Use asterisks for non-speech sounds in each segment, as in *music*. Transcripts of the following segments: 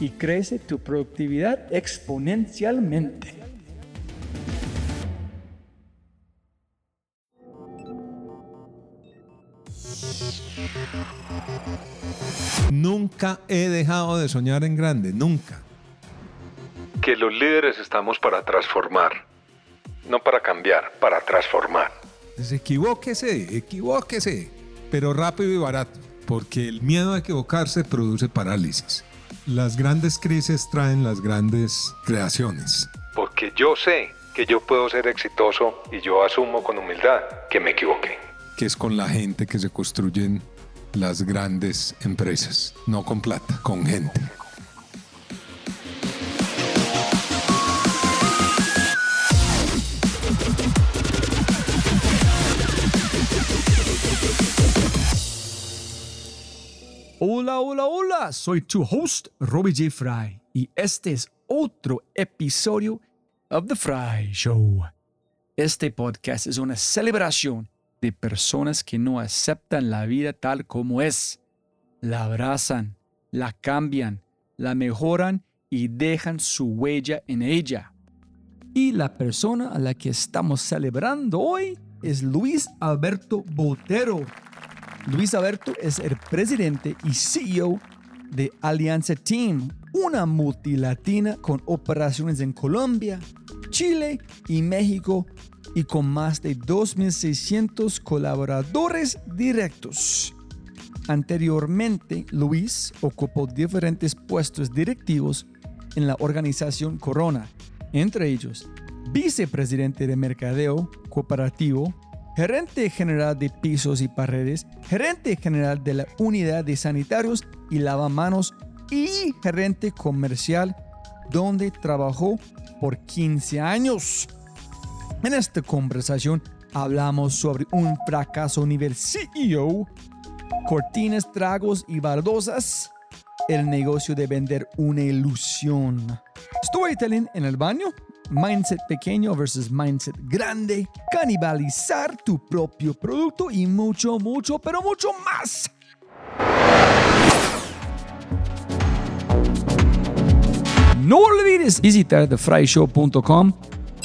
y crece tu productividad exponencialmente. Nunca he dejado de soñar en grande, nunca. Que los líderes estamos para transformar no para cambiar, para transformar. Pues equivóquese, equivóquese, pero rápido y barato, porque el miedo a equivocarse produce parálisis. Las grandes crisis traen las grandes creaciones. Porque yo sé que yo puedo ser exitoso y yo asumo con humildad que me equivoqué. Que es con la gente que se construyen las grandes empresas, no con plata, con gente. Hola, hola, hola, soy tu host, Robbie J. Fry, y este es otro episodio of The Fry Show. Este podcast es una celebración de personas que no aceptan la vida tal como es. La abrazan, la cambian, la mejoran y dejan su huella en ella. Y la persona a la que estamos celebrando hoy es Luis Alberto Botero Luis Alberto es el presidente y CEO de Alianza Team, una multilatina con operaciones en Colombia, Chile y México y con más de 2.600 colaboradores directos. Anteriormente, Luis ocupó diferentes puestos directivos en la organización Corona, entre ellos vicepresidente de mercadeo cooperativo gerente general de pisos y paredes, gerente general de la unidad de sanitarios y lavamanos y gerente comercial donde trabajó por 15 años. En esta conversación hablamos sobre un fracaso nivel CEO, cortinas, tragos y baldosas, el negocio de vender una ilusión, storytelling en el baño mindset pequeño versus mindset grande, canibalizar tu propio producto y mucho, mucho, pero mucho más. No olvides visitar thefryshow.com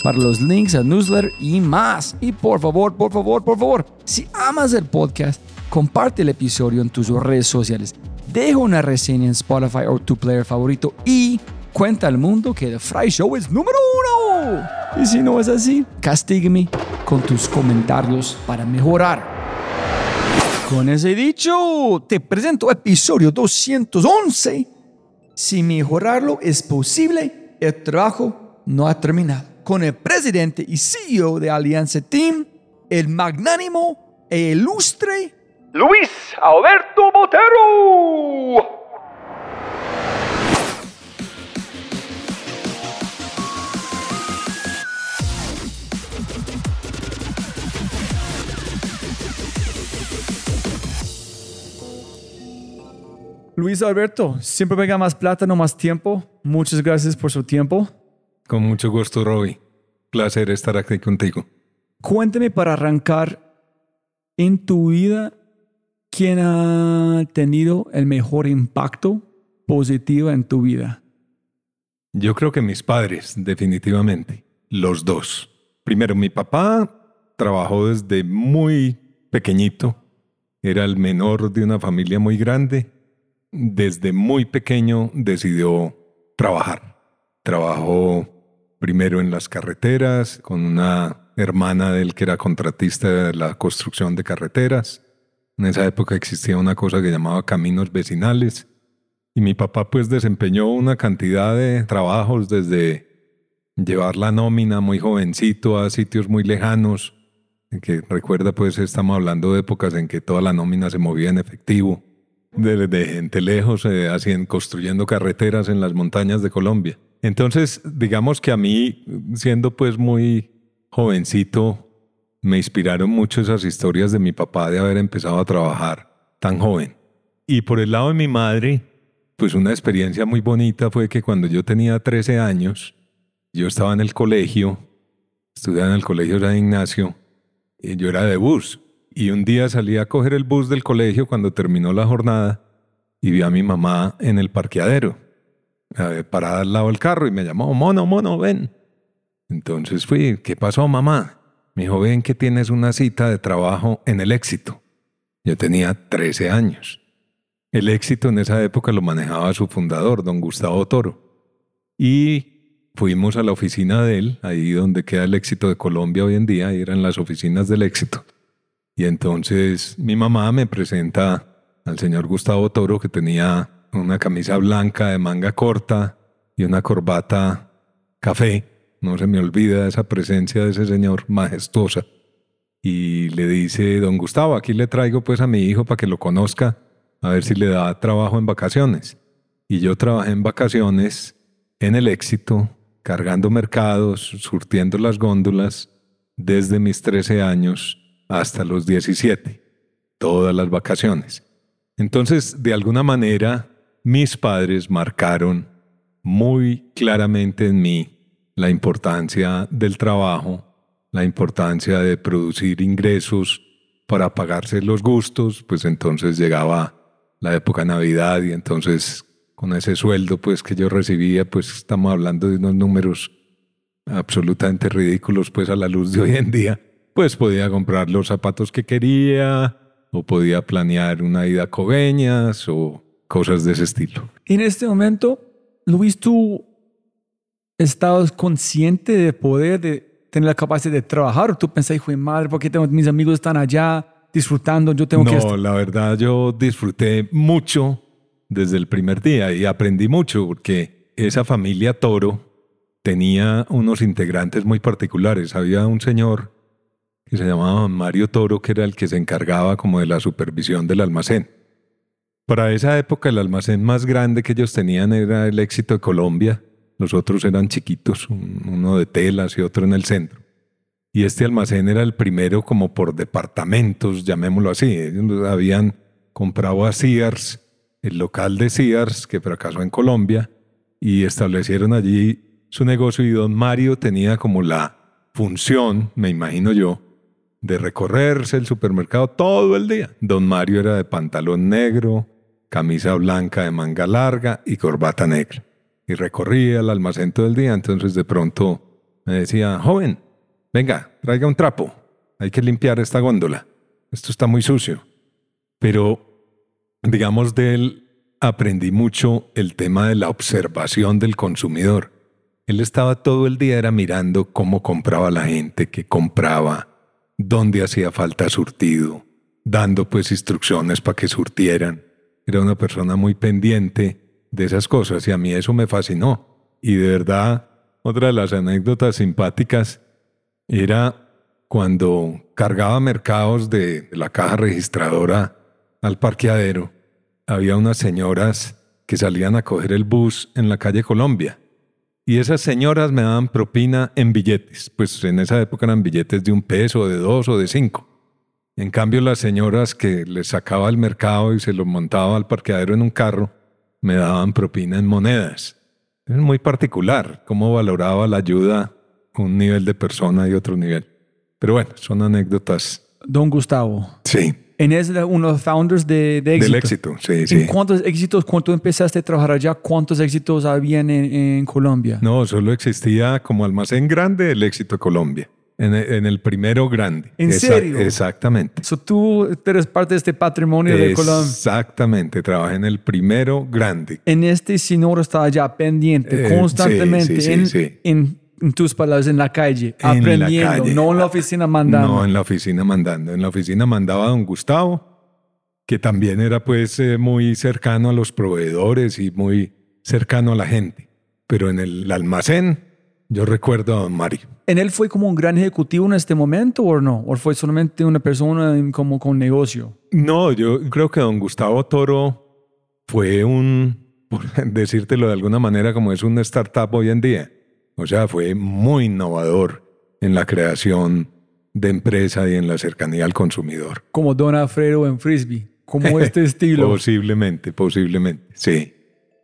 para los links al newsletter y más. Y por favor, por favor, por favor, si amas el podcast, comparte el episodio en tus redes sociales. Deja una reseña en Spotify o tu player favorito y cuenta al mundo que The Fry Show es número uno. Y si no es así, castígueme con tus comentarios para mejorar. Con ese dicho, te presento episodio 211. Si mejorarlo es posible, el trabajo no ha terminado. Con el presidente y CEO de Alianza Team, el magnánimo e ilustre Luis Alberto Botero. Luis Alberto, siempre venga más plata, no más tiempo. Muchas gracias por su tiempo. Con mucho gusto, Robbie. Placer estar aquí contigo. Cuénteme para arrancar en tu vida quién ha tenido el mejor impacto positivo en tu vida. Yo creo que mis padres, definitivamente. Los dos. Primero, mi papá trabajó desde muy pequeñito. Era el menor de una familia muy grande. Desde muy pequeño decidió trabajar. Trabajó primero en las carreteras con una hermana de él que era contratista de la construcción de carreteras. En esa época existía una cosa que llamaba caminos vecinales. Y mi papá pues desempeñó una cantidad de trabajos desde llevar la nómina muy jovencito a sitios muy lejanos, que recuerda pues estamos hablando de épocas en que toda la nómina se movía en efectivo, de, gente lejos, eh, hacían, construyendo carreteras en las montañas de Colombia. Entonces, digamos que a mí, siendo pues muy jovencito, me inspiraron mucho esas historias de mi papá de haber empezado a trabajar tan joven. Y por el lado de mi madre, pues una experiencia muy bonita fue que cuando yo tenía 13 años, yo estaba en el colegio, estudiaba en el colegio San Ignacio, y yo era de bus. Y un día salí a coger el bus del colegio cuando terminó la jornada y vi a mi mamá en el parqueadero, eh, parada al lado del carro y me llamó, mono, mono, ven. Entonces fui, ¿qué pasó mamá? Me dijo, ven que tienes una cita de trabajo en el éxito. Yo tenía 13 años. El éxito en esa época lo manejaba su fundador, don Gustavo Toro. Y fuimos a la oficina de él, ahí donde queda el éxito de Colombia hoy en día, eran las oficinas del éxito. Y entonces mi mamá me presenta al señor Gustavo Toro, que tenía una camisa blanca de manga corta y una corbata café. No se me olvida esa presencia de ese señor majestuosa. Y le dice, don Gustavo, aquí le traigo pues a mi hijo para que lo conozca, a ver si le da trabajo en vacaciones. Y yo trabajé en vacaciones en el éxito, cargando mercados, surtiendo las góndolas, desde mis 13 años hasta los 17, todas las vacaciones. Entonces, de alguna manera, mis padres marcaron muy claramente en mí la importancia del trabajo, la importancia de producir ingresos para pagarse los gustos, pues entonces llegaba la época Navidad y entonces con ese sueldo pues que yo recibía, pues estamos hablando de unos números absolutamente ridículos pues a la luz de hoy en día, pues podía comprar los zapatos que quería o podía planear una ida a Coveñas o cosas de ese estilo. En este momento, Luis, tú estabas consciente de poder, de tener la capacidad de trabajar, o tú pensás, hijo de madre, porque tengo, mis amigos están allá disfrutando, yo tengo que... No, la verdad yo disfruté mucho desde el primer día y aprendí mucho porque esa familia Toro tenía unos integrantes muy particulares. Había un señor que se llamaba Mario Toro, que era el que se encargaba como de la supervisión del almacén. Para esa época el almacén más grande que ellos tenían era el éxito de Colombia. Los otros eran chiquitos, uno de telas y otro en el centro. Y este almacén era el primero como por departamentos, llamémoslo así. Ellos habían comprado a Sears, el local de Sears, que fracasó en Colombia, y establecieron allí su negocio y don Mario tenía como la función, me imagino yo, de recorrerse el supermercado todo el día. Don Mario era de pantalón negro, camisa blanca de manga larga y corbata negra. Y recorría el almacén todo el día, entonces de pronto me decía, joven, venga, traiga un trapo, hay que limpiar esta góndola, esto está muy sucio. Pero, digamos, de él aprendí mucho el tema de la observación del consumidor. Él estaba todo el día era mirando cómo compraba la gente, qué compraba, dónde hacía falta surtido, dando pues instrucciones para que surtieran. Era una persona muy pendiente de esas cosas y a mí eso me fascinó. Y de verdad, otra de las anécdotas simpáticas era cuando cargaba mercados de la caja registradora al parqueadero, había unas señoras que salían a coger el bus en la calle Colombia. Y esas señoras me daban propina en billetes, pues en esa época eran billetes de un peso, de dos o de cinco. En cambio, las señoras que les sacaba al mercado y se los montaba al parqueadero en un carro, me daban propina en monedas. Es muy particular cómo valoraba la ayuda un nivel de persona y otro nivel. Pero bueno, son anécdotas. Don Gustavo. Sí. En es uno de los founders de, de Éxito. Del éxito, sí, ¿En sí. cuántos éxitos, cuando empezaste a trabajar allá, cuántos éxitos habían en, en Colombia? No, solo existía como almacén grande el éxito de Colombia. En en el primero grande. ¿En serio? Exactamente. So, tú eres parte de este patrimonio de Colombia. Exactamente, trabajé en el primero grande. En este señor está allá pendiente, Eh, constantemente, sí, sí, en. En, en tus palabras, en la calle, En la aprendiendo, calle. no en la oficina mandando. No, en la oficina mandando. En la oficina mandaba don Gustavo, que también era pues eh, muy cercano a los proveedores y muy cercano a la gente. Pero en el almacén yo recuerdo a don Mario. ¿En él fue como un gran ejecutivo en este momento o no? ¿O fue solamente una persona como con negocio? No, yo creo que don Gustavo Toro fue un, por *laughs* decírtelo de alguna manera, como es una startup hoy en día. O sea, fue muy innovador en la creación de empresa y en la cercanía al consumidor. Como Don Alfredo en Frisbee, como *laughs* este estilo. Posiblemente, posiblemente, sí.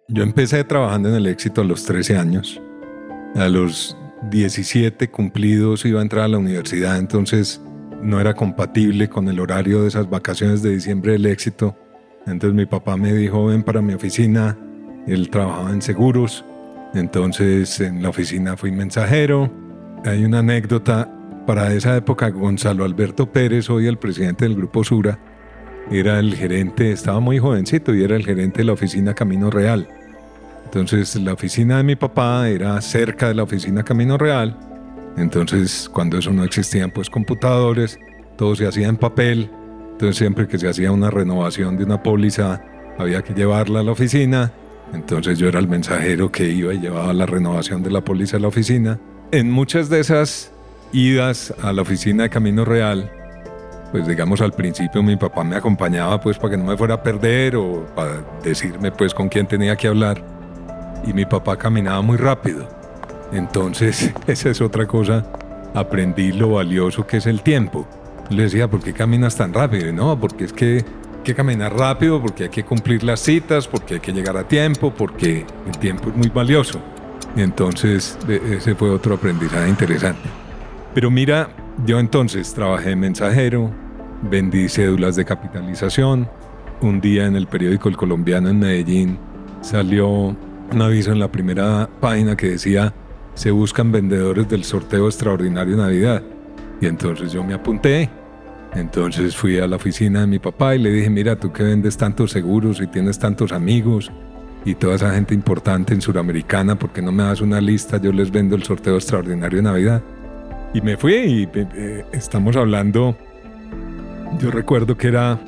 Yo empecé trabajando en el éxito a los 13 años. A los 17 cumplidos iba a entrar a la universidad, entonces no era compatible con el horario de esas vacaciones de diciembre del éxito. Entonces mi papá me dijo, ven para mi oficina. Él trabajaba en seguros, entonces en la oficina fui mensajero. Hay una anécdota, para esa época Gonzalo Alberto Pérez, hoy el presidente del Grupo Sura, era el gerente, estaba muy jovencito y era el gerente de la oficina Camino Real. Entonces la oficina de mi papá era cerca de la oficina Camino Real. Entonces cuando eso no existían pues computadores, todo se hacía en papel. Entonces siempre que se hacía una renovación de una póliza había que llevarla a la oficina. Entonces yo era el mensajero que iba y llevaba la renovación de la póliza a la oficina. En muchas de esas idas a la oficina de Camino Real, pues digamos al principio mi papá me acompañaba pues para que no me fuera a perder o para decirme pues con quién tenía que hablar y mi papá caminaba muy rápido entonces *laughs* esa es otra cosa aprendí lo valioso que es el tiempo le decía ¿por qué caminas tan rápido? No porque es que que caminar rápido porque hay que cumplir las citas porque hay que llegar a tiempo porque el tiempo es muy valioso y entonces e- ese fue otro aprendizaje interesante pero mira, yo entonces trabajé de mensajero, vendí cédulas de capitalización. Un día en el periódico El Colombiano en Medellín salió un aviso en la primera página que decía se buscan vendedores del sorteo extraordinario Navidad. Y entonces yo me apunté. Entonces fui a la oficina de mi papá y le dije, mira, tú que vendes tantos seguros y tienes tantos amigos y toda esa gente importante en Suramericana, ¿por qué no me das una lista? Yo les vendo el sorteo extraordinario de Navidad. Y me fui y eh, eh, estamos hablando, yo recuerdo que era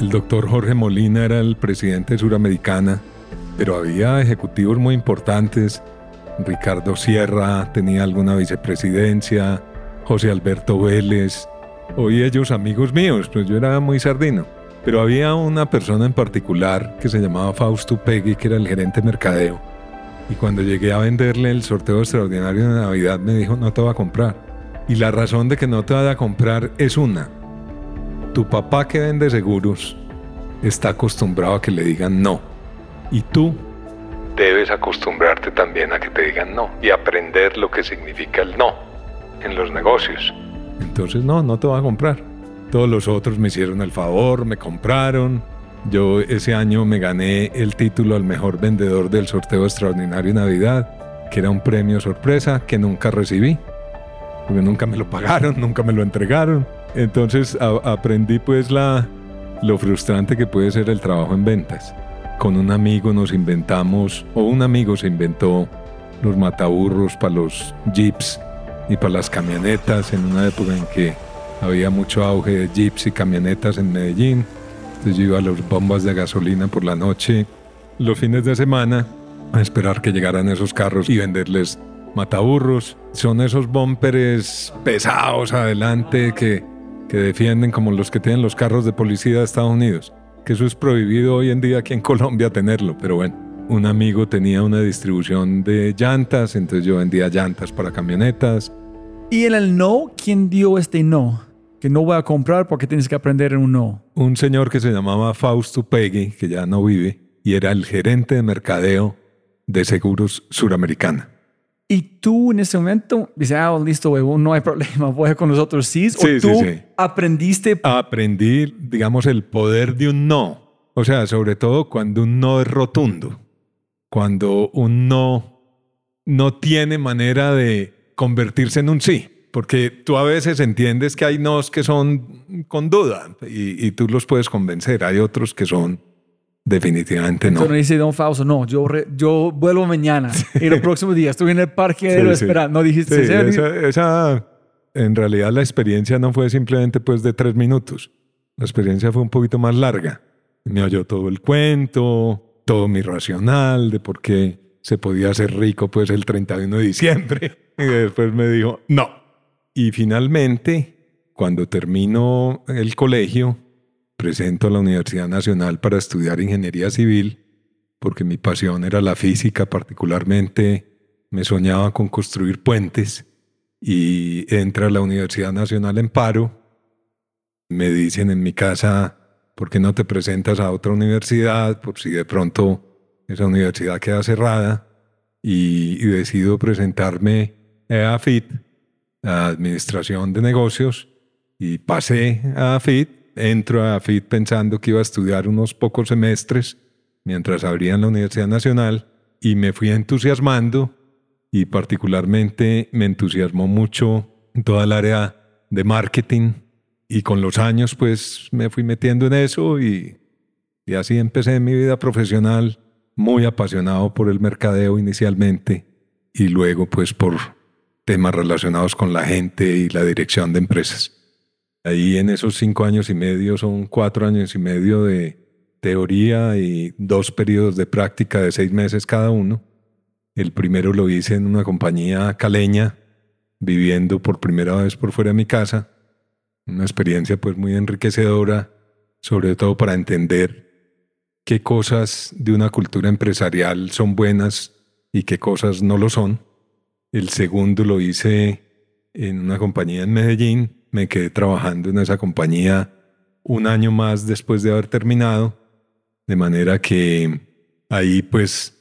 el doctor Jorge Molina, era el presidente de Suramericana, pero había ejecutivos muy importantes, Ricardo Sierra tenía alguna vicepresidencia, José Alberto Vélez, hoy ellos amigos míos, pues yo era muy sardino. Pero había una persona en particular que se llamaba Fausto Pegui, que era el gerente de mercadeo. Y cuando llegué a venderle el sorteo extraordinario de Navidad, me dijo, no te va a comprar. Y la razón de que no te vaya a comprar es una. Tu papá que vende seguros está acostumbrado a que le digan no. Y tú debes acostumbrarte también a que te digan no y aprender lo que significa el no en los negocios. Entonces, no, no te va a comprar. Todos los otros me hicieron el favor, me compraron. Yo ese año me gané el título al mejor vendedor del sorteo extraordinario de Navidad, que era un premio sorpresa que nunca recibí, porque nunca me lo pagaron, *laughs* nunca me lo entregaron. Entonces aprendí pues la, lo frustrante que puede ser el trabajo en ventas. Con un amigo nos inventamos, o un amigo se inventó los mataburros para los jeeps y para las camionetas en una época en que había mucho auge de jeeps y camionetas en Medellín. Entonces yo iba a las bombas de gasolina por la noche, los fines de semana, a esperar que llegaran esos carros y venderles mataburros. Son esos bumpers pesados adelante que, que defienden como los que tienen los carros de policía de Estados Unidos. Que eso es prohibido hoy en día aquí en Colombia tenerlo, pero bueno. Un amigo tenía una distribución de llantas, entonces yo vendía llantas para camionetas. ¿Y en el no? ¿Quién dio este no? Que no voy a comprar porque tienes que aprender en un no. Un señor que se llamaba Fausto Peggy, que ya no vive, y era el gerente de mercadeo de Seguros Suramericana. Y tú en ese momento dices, ah, listo, huevo, no hay problema, voy con los otros sí. Sí, o tú sí, sí. aprendiste. Aprendí, digamos, el poder de un no. O sea, sobre todo cuando un no es rotundo. Cuando un no no tiene manera de convertirse en un sí. Porque tú a veces entiendes que hay nos que son con duda y, y tú los puedes convencer. Hay otros que son definitivamente no. Entonces dice Don Fausto, no, yo, re- yo vuelvo mañana. *laughs* Y el próximo día estuve en el parque Sí, de sí. esperando. No dijiste, Sí, ¿en serio? esa, esa- en realidad la experiencia no fue simplemente pues de tres minutos. La experiencia fue un poquito más larga. Me oyó todo el cuento, todo mi racional de por qué se podía hacer rico pues el 31 de diciembre. *laughs* Y después me dijo, no. Y finalmente, cuando termino el colegio, presento a la Universidad Nacional para estudiar ingeniería civil, porque mi pasión era la física, particularmente me soñaba con construir puentes y entra a la Universidad Nacional en paro. Me dicen en mi casa, ¿por qué no te presentas a otra universidad? Por si de pronto esa universidad queda cerrada. Y, decido presentarme a AFIT, a Administración de Negocios, y pasé a AFIT. Entro a AFIT pensando que iba a estudiar unos pocos semestres mientras abrían la Universidad Nacional y me fui entusiasmando y particularmente me entusiasmó mucho toda el área de marketing y con los años pues me fui metiendo en eso y, y así empecé mi vida profesional muy apasionado por el mercadeo inicialmente y luego pues por temas relacionados con la gente y la dirección de empresas. Ahí en esos cinco años y medio son cuatro años y medio de teoría y dos periodos de práctica de seis meses cada uno. El primero lo hice en una compañía caleña, viviendo por primera vez por fuera de mi casa. Una experiencia pues muy enriquecedora, sobre todo para entender qué cosas de una cultura empresarial son buenas y qué cosas no lo son. El segundo lo hice en una compañía en Medellín. Me quedé trabajando en esa compañía un año más después de haber terminado, de manera que ahí pues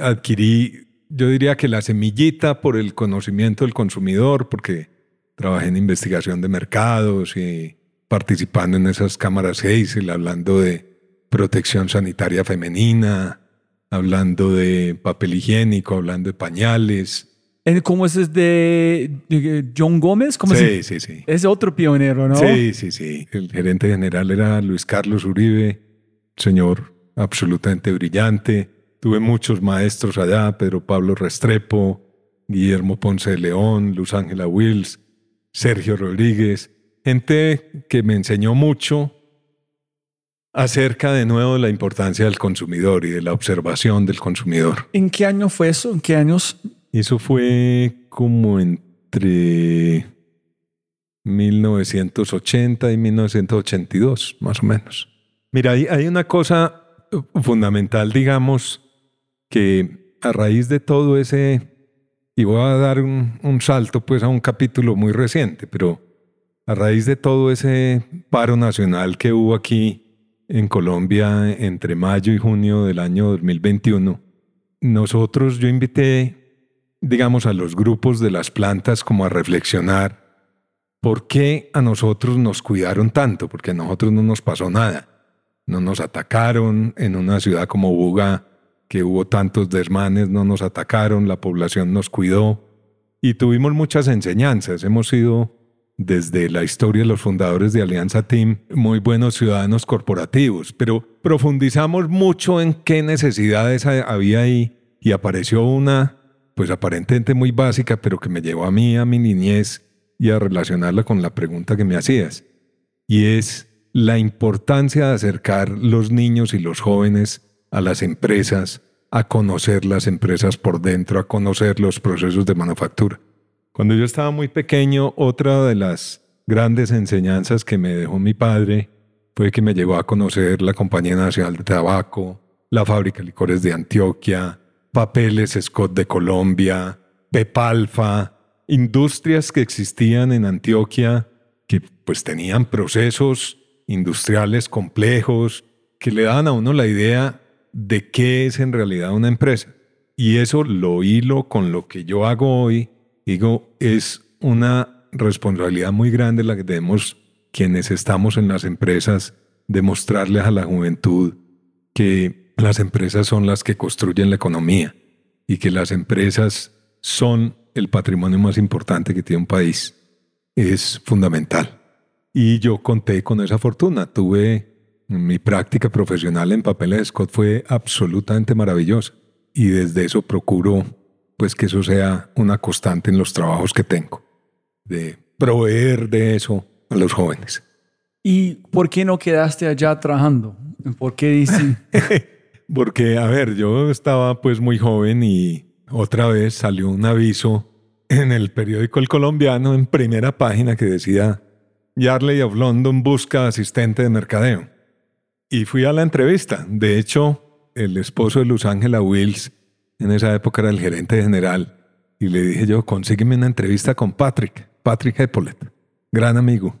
adquirí, yo diría que la semillita por el conocimiento del consumidor, porque trabajé en investigación de mercados y participando en esas cámaras Hazel, hablando de protección sanitaria femenina, hablando de papel higiénico, hablando de pañales. Eh, ¿Cómo es es de, de John Gómez? ¿Cómo Sí, sí, sí. Es otro pionero, ¿no? Sí, sí, sí. El gerente general era Luis Carlos Uribe, señor absolutamente brillante. Tuve muchos maestros allá, Pedro Pablo Restrepo, Guillermo Ponce de León, Luz Ángela Wills, Sergio Rodríguez, gente que me enseñó mucho acerca de nuevo de la importancia del consumidor y de la observación del consumidor. ¿En qué año fue eso? ¿En qué años? Eso fue como entre 1980 y 1982, más o menos. Mira, hay, hay una cosa fundamental, digamos, que a raíz de todo ese, y voy a dar un, salto pues a un capítulo muy reciente, pero a raíz de todo ese paro nacional que hubo aquí en Colombia entre mayo y junio del año 2021, nosotros, yo invité, digamos, a los grupos de las plantas como a reflexionar por qué a nosotros nos cuidaron tanto, porque a nosotros no nos pasó nada. No nos atacaron en una ciudad como Buga, que hubo tantos desmanes, no nos atacaron, la población nos cuidó y tuvimos muchas enseñanzas. Hemos sido, desde la historia de los fundadores de Alianza Team, muy buenos ciudadanos corporativos, pero profundizamos mucho en qué necesidades ha- había ahí y apareció una, pues aparentemente muy básica, pero que me llevó a mí, a mi niñez y a relacionarla con la pregunta que me hacías. Y es la importancia de acercar los niños y los jóvenes a las empresas a conocer las empresas por dentro, a conocer los procesos de manufactura. Cuando yo estaba muy pequeño, otra de las grandes enseñanzas que me dejó mi padre fue que me llevó a conocer la Compañía Nacional de Tabaco, la Fábrica de Licores de Antioquia, Papeles Scott de Colombia, Pepalfa, industrias que existían en Antioquia que pues tenían procesos industriales complejos que le daban a uno la idea de qué es en realidad una empresa. Y eso lo hilo con lo que yo hago hoy. Digo, es una responsabilidad muy grande la que tenemos quienes estamos en las empresas de mostrarles a la juventud que las empresas son las que construyen la economía y que las empresas son el patrimonio más importante que tiene un país. Es fundamental. Y yo conté con esa fortuna. Tuve mi práctica profesional en papeles de Scott fue absolutamente maravillosa. Y desde eso procuro pues que eso sea una constante en los trabajos que tengo, de proveer de eso a los jóvenes. ¿Y por qué no quedaste allá trabajando? ¿Por qué dices? *laughs* Porque, a ver, yo estaba pues muy joven y otra vez salió un aviso en el periódico El Colombiano en primera página que decía Yarley of London busca asistente de mercadeo. Y fui a la entrevista. De hecho, el esposo de Luz Ángela Wills en esa época era el gerente general. Y le dije yo, consígueme una entrevista con Patrick, Patrick Eppolet, gran amigo.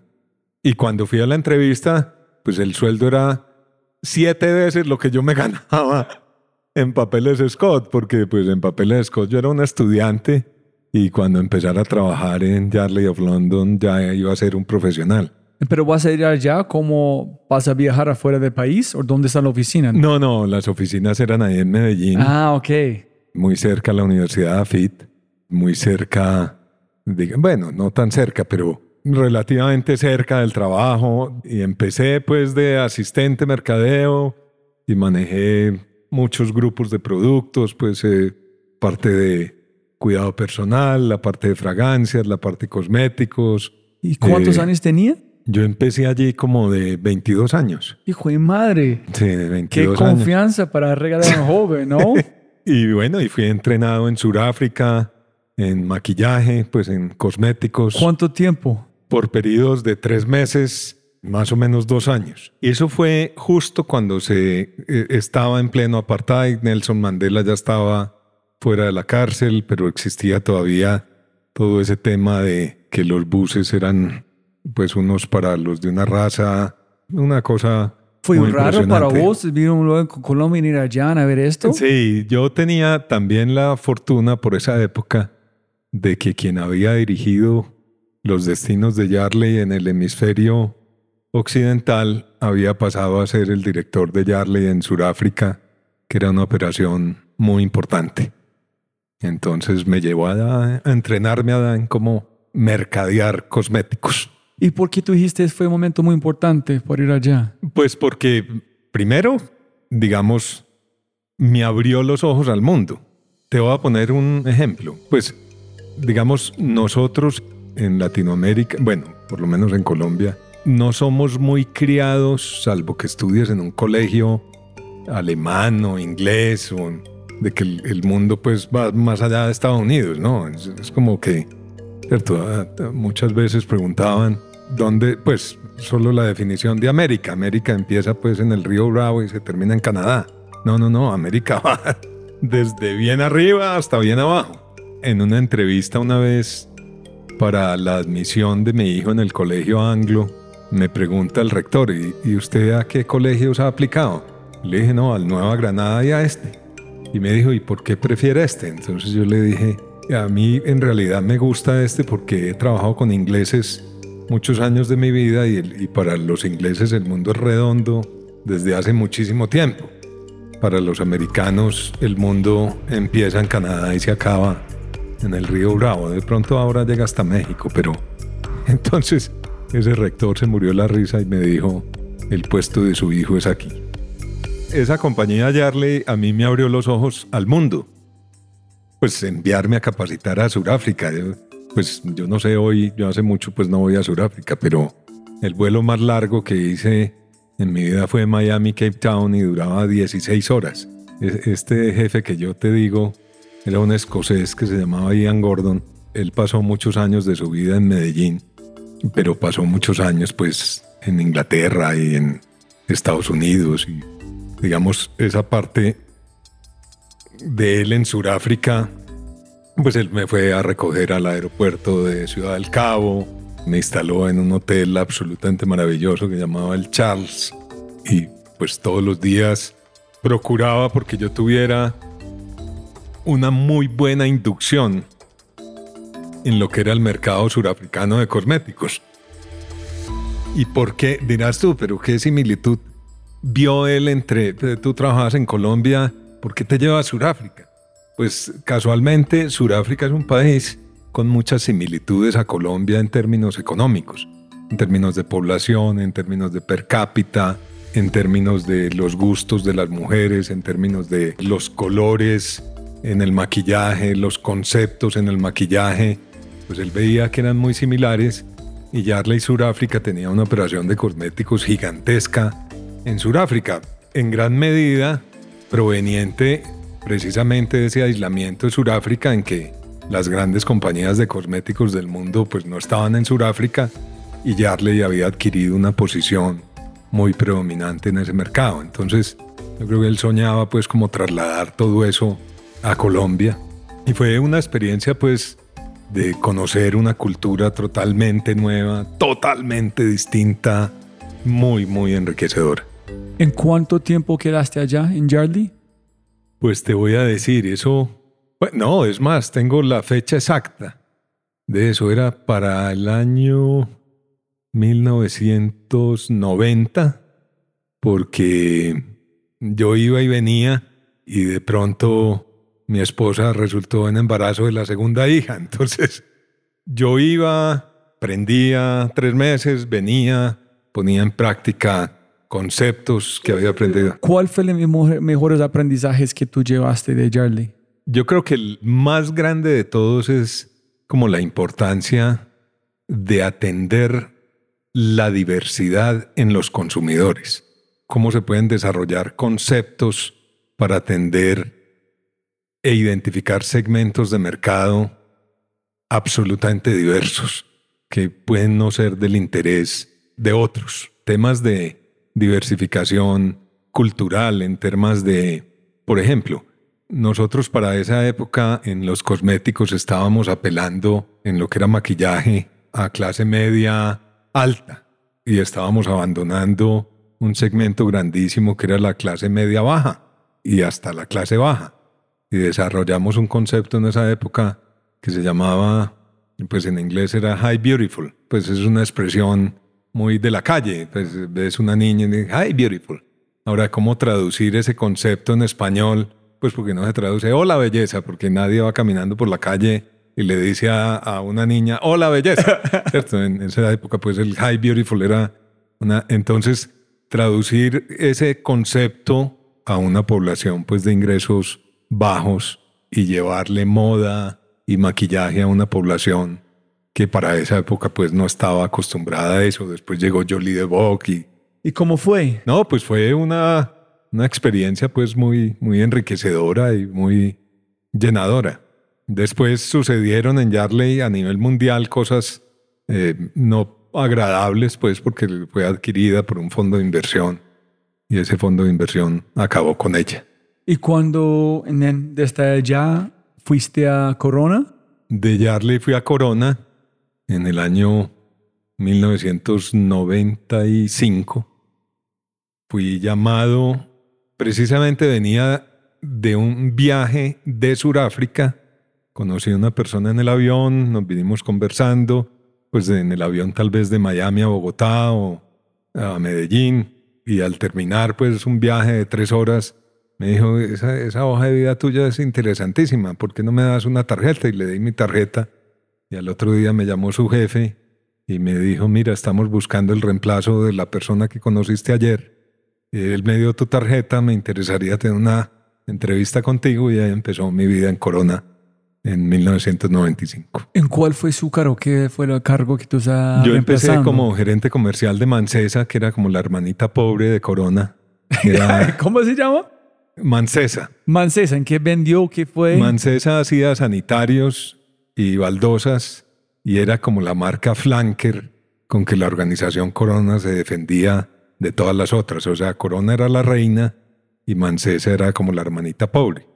Y cuando fui a la entrevista, pues el sueldo era siete veces lo que yo me *laughs* ganaba en papeles Scott, porque pues en papeles Scott yo era un estudiante y cuando empezara a trabajar en Yarley of London ya iba a ser un profesional. ¿Pero vas a ir allá como vas a viajar afuera del país o dónde está la oficina? No, no, las oficinas eran ahí en Medellín. Ah, ok. Muy cerca a la Universidad de AFIT, muy cerca, bueno, no tan cerca, pero relativamente cerca del trabajo. Y empecé pues de asistente mercadeo y manejé muchos grupos de productos, pues eh, parte de cuidado personal, la parte de fragancias, la parte de cosméticos. ¿Y cuántos Eh, años tenía? Yo empecé allí como de 22 años. Hijo de madre. Sí, de Qué 22 años. confianza para regalar a un joven, ¿no? *laughs* Y bueno, y fui entrenado en Sudáfrica, en maquillaje, pues en cosméticos, ¿Cuánto tiempo? por periodos de tres meses, más o menos dos años. Y eso fue justo cuando se eh, estaba en pleno apartheid, Nelson Mandela ya estaba fuera de la cárcel, pero existía todavía todo ese tema de que los buses eran pues unos para los de una raza, una cosa ¿Fue muy raro para vos vivir luego en Colombia y ir allá a ver esto? Sí, yo tenía también la fortuna por esa época de que quien había dirigido los destinos de Yarley en el hemisferio occidental había pasado a ser el director de Yarley en Sudáfrica, que era una operación muy importante. Entonces me llevó a, a entrenarme a en cómo mercadear cosméticos. ¿Y por qué tú dijiste fue un momento muy importante por ir allá? Pues porque primero, digamos, me abrió los ojos al mundo. Te voy a poner un ejemplo. Pues, digamos, nosotros en Latinoamérica, bueno, por lo menos en Colombia, no somos muy criados, salvo que estudies en un colegio alemán o inglés o de que el, mundo pues va más allá de Estados Unidos, ¿no? Es, es como que, ¿cierto? Ah, ah, Muchas veces preguntaban dónde, pues solo la definición de América. América empieza pues en el río Bravo y se termina en Canadá. No, no, no, América *laughs* va desde bien arriba hasta bien abajo. En una entrevista una vez para la admisión de mi hijo en el colegio anglo, me pregunta el rector, ¿y, y usted a qué colegios ha aplicado? Le dije, no, al Nueva Granada y a este. Y me dijo, ¿y por qué prefiere este? Entonces yo le dije, a mí en realidad me gusta este porque he trabajado con ingleses muchos años de mi vida y, y para los ingleses el mundo es redondo desde hace muchísimo tiempo. Para los americanos el mundo empieza en Canadá y se acaba en el río Bravo. De pronto ahora llega hasta México, pero *laughs* entonces ese rector se murió la risa y me dijo, el puesto de su hijo es aquí. Esa compañía Yarley a mí me abrió los ojos al mundo. Pues enviarme a capacitar a Sudáfrica. Pues yo no sé hoy, yo hace mucho pues no voy a Sudáfrica, pero el vuelo más largo que hice en mi vida fue Miami, Cape Town y duraba 16 horas. Este jefe que yo te digo era un escocés que se llamaba Ian Gordon. Él pasó muchos años de su vida en Medellín, pero pasó muchos años pues en Inglaterra y en Estados Unidos y digamos esa parte de él en Sudáfrica, pues él me fue a recoger al aeropuerto de Ciudad del Cabo, me instaló en un hotel absolutamente maravilloso que llamaba el Charles y pues todos los días procuraba porque yo tuviera una muy buena inducción en lo que era el mercado surafricano de cosméticos. ¿Y por qué? Dirás tú, pero ¿qué similitud vio él entre, tú trabajabas en Colombia, ¿por qué te lleva a Sudáfrica? Pues casualmente Sudáfrica es un país con muchas similitudes a Colombia en términos económicos, en términos de población, en términos de per cápita, en términos de los gustos de las mujeres, en términos de los colores en el maquillaje, los conceptos en el maquillaje, pues él veía que eran muy similares y Yarley Sudáfrica tenía una operación de cosméticos gigantesca en Sudáfrica, en gran medida proveniente precisamente ese aislamiento de Sudáfrica en que las grandes compañías de cosméticos del mundo pues no estaban en Sudáfrica y Yarley había adquirido una posición muy predominante en ese mercado. Entonces, yo creo que él soñaba pues como trasladar todo eso a Colombia y fue una experiencia pues de conocer una cultura totalmente nueva, totalmente distinta, muy muy enriquecedora. ¿En cuánto tiempo quedaste allá en Yardley? Pues te voy a decir, eso, no, es más, tengo la fecha exacta de eso, era para el año 1990, porque yo iba y venía y de pronto mi esposa resultó en embarazo de la segunda hija, *laughs* entonces yo iba, prendía tres meses, venía, ponía en práctica conceptos que había aprendido. ¿Cuál fue los mejor- mejores aprendizajes que tú llevaste de Yardley? Yo creo que el más grande de todos es como la importancia de atender la diversidad en los consumidores. Cómo se pueden desarrollar conceptos para atender e identificar segmentos de mercado absolutamente diversos que pueden no ser del interés de otros. Temas de diversificación cultural, en temas de, por ejemplo, nosotros para esa época en los cosméticos estábamos apelando en lo que era maquillaje a clase media alta y estábamos abandonando un segmento grandísimo que era la clase media baja y hasta la clase baja. Y desarrollamos un concepto en esa época que se llamaba, pues en inglés era High Beautiful, pues es una expresión muy de la calle, pues ves una niña y dices, Hi Beautiful. Ahora, ¿cómo traducir ese concepto en español? Pues porque no se traduce hola belleza, porque nadie va caminando por la calle y le dice a, a una niña hola belleza. *laughs* ¿Cierto? En esa época, pues el high beautiful era una. Entonces, traducir ese concepto a una población pues de ingresos bajos y llevarle moda y maquillaje a una población que para esa época pues no estaba acostumbrada a eso. Después llegó Jolie de Bock y ¿Y cómo fue? no, pues fue una, una experiencia pues muy, muy enriquecedora y muy llenadora. Después sucedieron en Yarley a nivel mundial cosas eh, no agradables pues porque fue adquirida por un fondo de inversión y ese fondo de inversión acabó con ella. ¿Y cuando desde allá fuiste a Corona? De Yarley fui a Corona en el año 1995. Fui llamado, precisamente venía de un viaje de Sudáfrica. Conocí a una persona en el avión, nos vinimos conversando, pues en el avión tal vez de Miami a Bogotá o a Medellín. Y al terminar pues un viaje de tres horas, me dijo, esa, esa hoja de vida tuya es interesantísima, ¿por qué no me das una tarjeta? Y le di mi tarjeta. Y al otro día me llamó su jefe y me dijo, mira, estamos buscando el reemplazo de la persona que conociste ayer. Y él me dio tu tarjeta, me interesaría tener una entrevista contigo y ahí empezó mi vida en Corona en 1995. ¿En cuál fue su cargo? ¿Qué fue el cargo que tú estás Yo empecé como gerente comercial de Mancesa, que era como la hermanita pobre de Corona. *laughs* Era- ¿Cómo se llama? Mancesa. Mancesa, ¿en qué vendió? ¿Qué fue? Mancesa hacía sanitarios y baldosas y era como la marca flanker con que la organización Corona se defendía de todas las otras. O sea, Corona era la reina y Mancesa era como la hermanita pobre.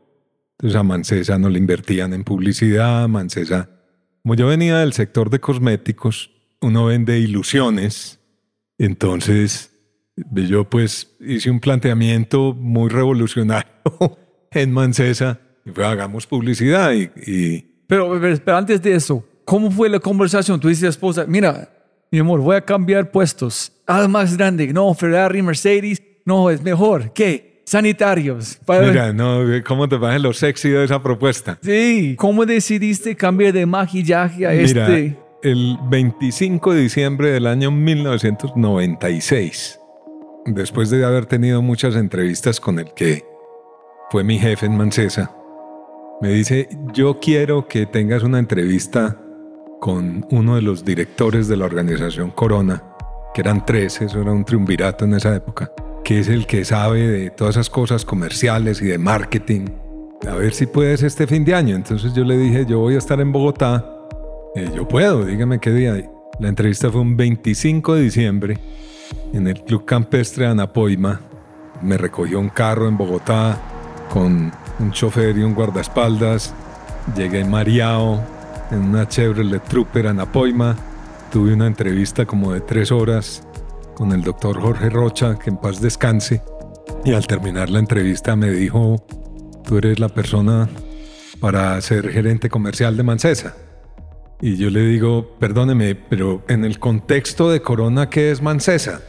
Entonces a Mancesa no le invertían en publicidad, Mancesa... Como yo venía del sector de cosméticos, uno vende ilusiones, entonces yo pues hice un planteamiento muy revolucionario *laughs* en Mancesa y fue hagamos publicidad y... Pero, pero, antes de eso, ¿cómo fue la conversación? Tú dices a esposa, mira, mi amor, voy a cambiar puestos. Algo más grande, no, Ferrari, Mercedes, no, es mejor. ¿Qué? sanitarios. Mira, no, ¿cómo te parece lo sexy de esa propuesta? Sí, ¿cómo decidiste cambiar de maquillaje a Mira, este? El 25 de diciembre del año 1996, después de haber tenido muchas entrevistas con el que fue mi jefe en Mancesa, me dice, yo quiero que tengas una entrevista con uno de los directores de la organización Corona, que eran tres, eso era un triunvirato en esa época que es el que sabe de todas esas cosas comerciales y de marketing. A ver si puedes este fin de año. Entonces yo le dije, yo voy a estar en Bogotá. Eh, yo puedo, dígame qué día. La entrevista fue un 25 de diciembre en el Club Campestre Anapoima. Me recogió un carro en Bogotá con un chofer y un guardaespaldas. Llegué mareado en una Chevrolet Trooper Anapoima. Tuve una entrevista como de tres horas con el doctor Jorge Rocha, que en paz descanse. Y al terminar la entrevista me dijo, tú eres la persona para ser gerente comercial de Mancesa. Y yo le digo, perdóneme, pero en el contexto de Corona, ¿qué es Mancesa?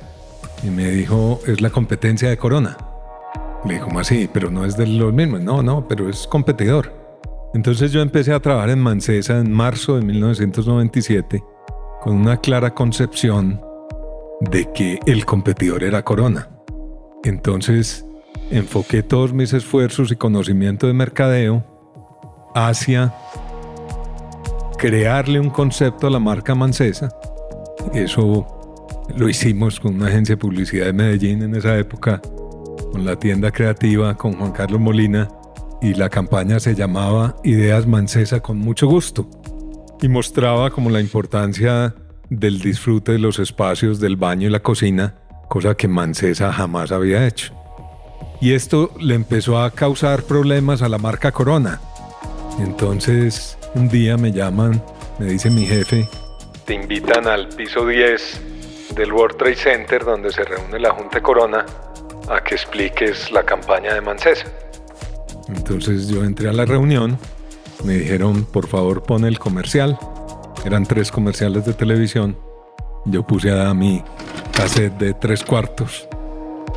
Y me dijo, es la competencia de Corona. Le dijo, ¿cómo así? Pero no es de los mismos. No, no, pero es competidor. Entonces yo empecé a trabajar en Mancesa en marzo de 1997 con una clara concepción de que el competidor era Corona. Entonces, enfoqué todos mis esfuerzos y conocimiento de mercadeo hacia crearle un concepto a la marca Mancesa. Eso lo hicimos con una agencia de publicidad de Medellín en esa época, con la tienda creativa, con Juan Carlos Molina, y la campaña se llamaba Ideas Mancesa con mucho gusto. Y mostraba como la importancia del disfrute de los espacios del baño y la cocina, cosa que Mancesa jamás había hecho. Y esto le empezó a causar problemas a la marca Corona. Entonces, un día me llaman, me dice mi jefe, te invitan al piso 10 del World Trade Center donde se reúne la Junta Corona a que expliques la campaña de Mancesa. Entonces yo entré a la reunión, me dijeron, por favor, pone el comercial eran tres comerciales de televisión. Yo puse a mi cassette de tres cuartos.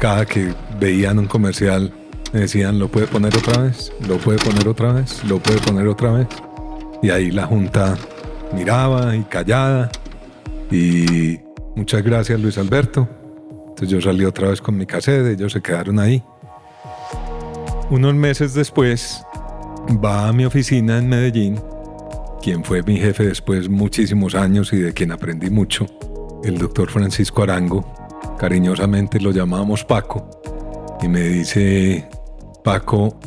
Cada que veían un comercial me decían, ¿lo puede poner otra vez? ¿Lo puede poner otra vez? ¿Lo puede poner otra vez? Y ahí la junta miraba y callada. Y muchas gracias Luis Alberto. Entonces yo salí otra vez con mi cassette, ellos se quedaron ahí. Unos meses después va a mi oficina en Medellín quien fue mi jefe después muchísimos años y de quien aprendí mucho, el doctor Francisco Arango, cariñosamente lo llamábamos Paco, y me dice, Paco,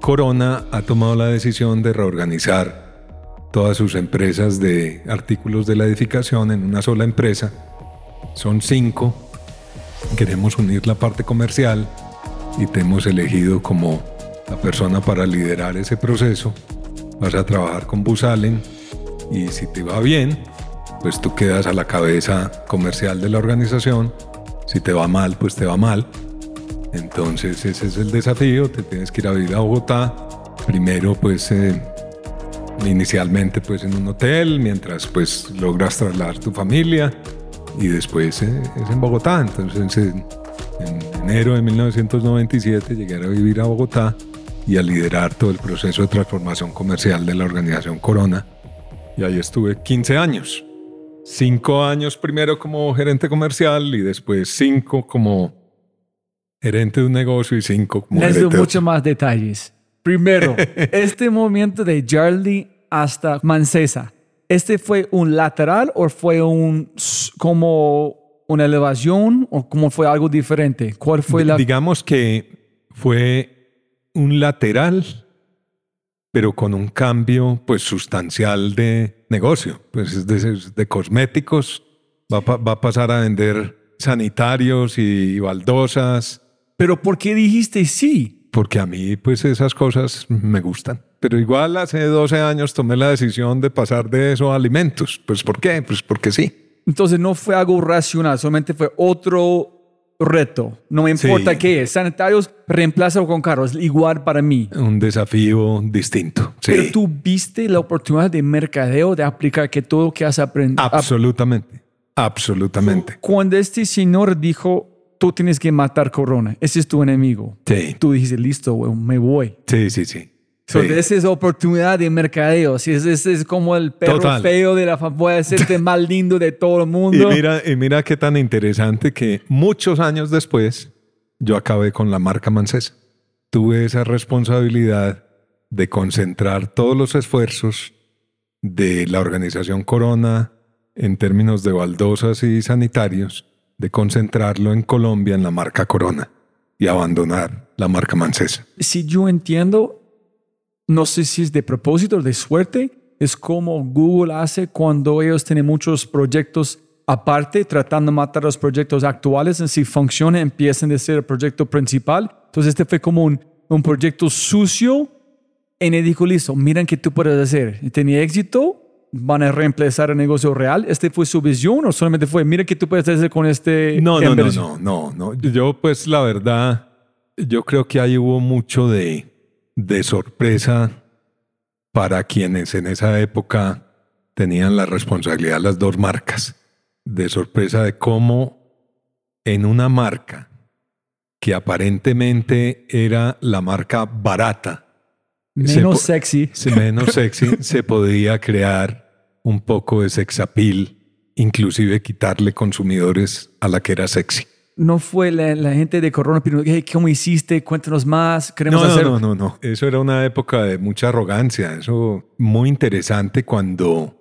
Corona ha tomado la decisión de reorganizar todas sus empresas de artículos de la edificación en una sola empresa. Son cinco. Queremos unir la parte comercial y te hemos elegido como la persona para liderar ese proceso vas a trabajar con Busalen y si te va bien, pues tú quedas a la cabeza comercial de la organización. Si te va mal, pues te va mal. Entonces ese es el desafío, te tienes que ir a vivir a Bogotá. Primero pues eh, inicialmente pues en un hotel, mientras pues logras trasladar tu familia y después eh, es en Bogotá. Entonces en enero de 1997 llegué a vivir a Bogotá y a liderar todo el proceso de transformación comercial de la organización Corona. Y ahí estuve 15 años. Cinco años primero como gerente comercial y después cinco como gerente de un negocio y cinco como Les doy muchos más detalles. Primero, *laughs* este momento de Charlie hasta Mancesa, ¿este fue un lateral o fue un como una elevación o cómo fue algo diferente? ¿Cuál fue la...? Digamos que fue un lateral, pero con un cambio pues sustancial de negocio. Pues es de, de cosméticos, va, a va a pasar a vender sanitarios y baldosas, Pero ¿por qué dijiste sí? porque a mí pues esas cosas me gustan. Pero igual hace 12 años tomé la decisión de pasar de eso a alimentos. Pues ¿por qué? Pues porque sí. Entonces no fue algo racional, solamente fue otro reto. No me importa Sí. qué es. Sanitarios reemplazo con carros, igual para mí. Un desafío distinto. Sí. Pero tú viste la oportunidad de mercadeo, de aplicar que todo lo que has aprendido. Absolutamente. Absolutamente. Cuando este señor dijo, tú tienes que matar Corona, ese es tu enemigo. Sí. Tú dijiste, listo, güey, me voy. Sí, sí, sí. So, Sí. esa es oportunidad de mercadeo. Si ese ese es como el perro Total. feo de la a hacerte más lindo de todo el Y mundo. mira, y mira qué tan interesante que muchos años después yo acabé con la marca Mancesa. Tuve esa responsabilidad de concentrar todos los esfuerzos de la organización Corona en términos de baldosas y sanitarios, de concentrarlo en Colombia en la marca Corona y abandonar la marca Mancesa. si yo entiendo, no sé si es de propósito o de suerte, es como Google hace cuando ellos tienen muchos proyectos aparte, tratando de matar los proyectos actuales, y si funciona, empiezan a ser el proyecto principal. Entonces este fue como un, un proyecto sucio en el dijo, listo, miren qué tú puedes hacer. Y tenía éxito, van a reemplazar el negocio real. ¿Este fue su visión o solamente fue, mira qué tú puedes hacer con este No, no, no, inversión"? no, no, no. Yo, pues, la verdad, yo creo que ahí hubo mucho de, de sorpresa para quienes en esa época tenían la responsabilidad de las dos marcas. De sorpresa de cómo en una marca que aparentemente era la marca barata, Se Menos po- sexy. se- menos sexy, *laughs* se podía crear un poco de sex appeal, inclusive quitarle consumidores a la que era sexy. No fue la, la gente de Corona pidiendo, hey, ¿cómo hiciste? Cuéntanos más, queremos No, no, hacer... no, no, no. Eso era una época de mucha arrogancia. Eso muy interesante cuando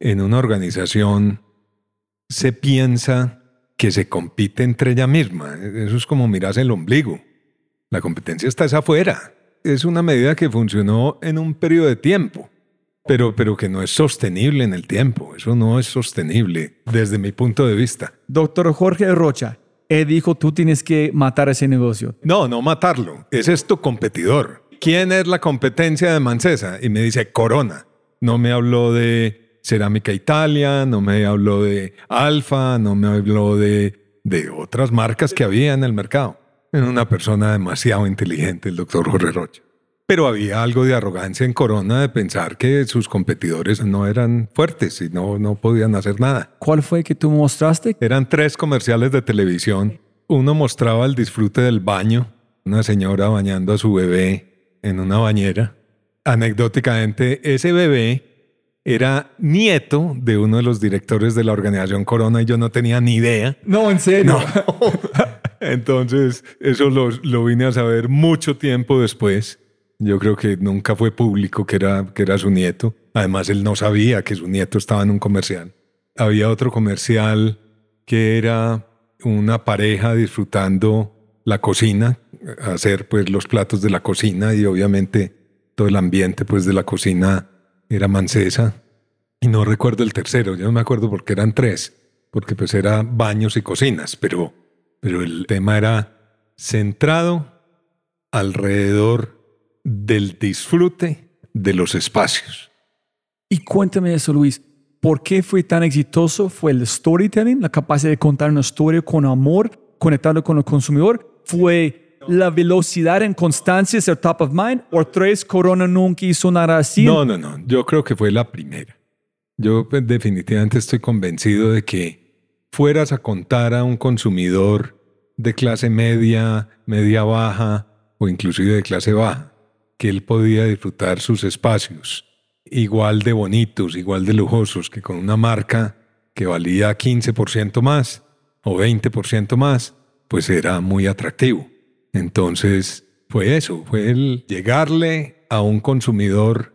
en una organización se piensa que se compite entre ella misma. Eso es como mirarse el ombligo. La competencia está es afuera. Es una medida que funcionó en un periodo de tiempo, pero, pero que no es sostenible en el tiempo. Eso no es sostenible desde mi punto de vista. Doctor Jorge Rocha, él dijo, tú tienes que matar ese negocio. No, no matarlo. Ese es tu competidor. ¿Quién es la competencia de Mancesa? Y me dice Corona. No me habló de Cerámica Italia, no me habló de Alfa, no me habló de, de otras marcas que había en el mercado. Era una persona demasiado inteligente, el doctor Jorge Rocha. Pero había algo de arrogancia en Corona de pensar que sus competidores no eran fuertes y no, no podían hacer nada. ¿Cuál fue que tú mostraste? Eran tres comerciales de televisión. Uno mostraba el disfrute del baño, una señora bañando a su bebé en una bañera. Anecdóticamente, ese bebé era nieto de uno de los directores de la organización Corona y yo no tenía ni idea. No, en serio. *laughs* Entonces, eso lo, lo vine a saber mucho tiempo después. Yo creo que nunca fue público que era, que era su nieto. Además, él no sabía que su nieto estaba en un comercial. Había otro comercial que era una pareja disfrutando la cocina, hacer pues los platos de la cocina y obviamente todo el ambiente pues de la cocina era mancesa. Y no recuerdo el tercero, yo no me acuerdo porque eran tres, porque pues era baños y cocinas, pero, pero el tema era centrado alrededor del disfrute de los espacios. Y cuéntame eso, Luis. ¿Por qué fue tan exitoso? ¿Fue el storytelling, la capacidad de contar una historia con amor, conectando con el consumidor? ¿Fue la velocidad en constancia, ser top of mind? ¿O tres, Corona nunca hizo nada así? No, no, no, yo creo que fue la primera. Yo pues, definitivamente estoy convencido de que fueras a contar a un consumidor de clase media, media baja o inclusive de clase baja, que él podía disfrutar sus espacios igual de bonitos, igual de lujosos que con una marca que valía 15% más o 20% más, pues era muy atractivo. Entonces fue eso, fue el llegarle a un consumidor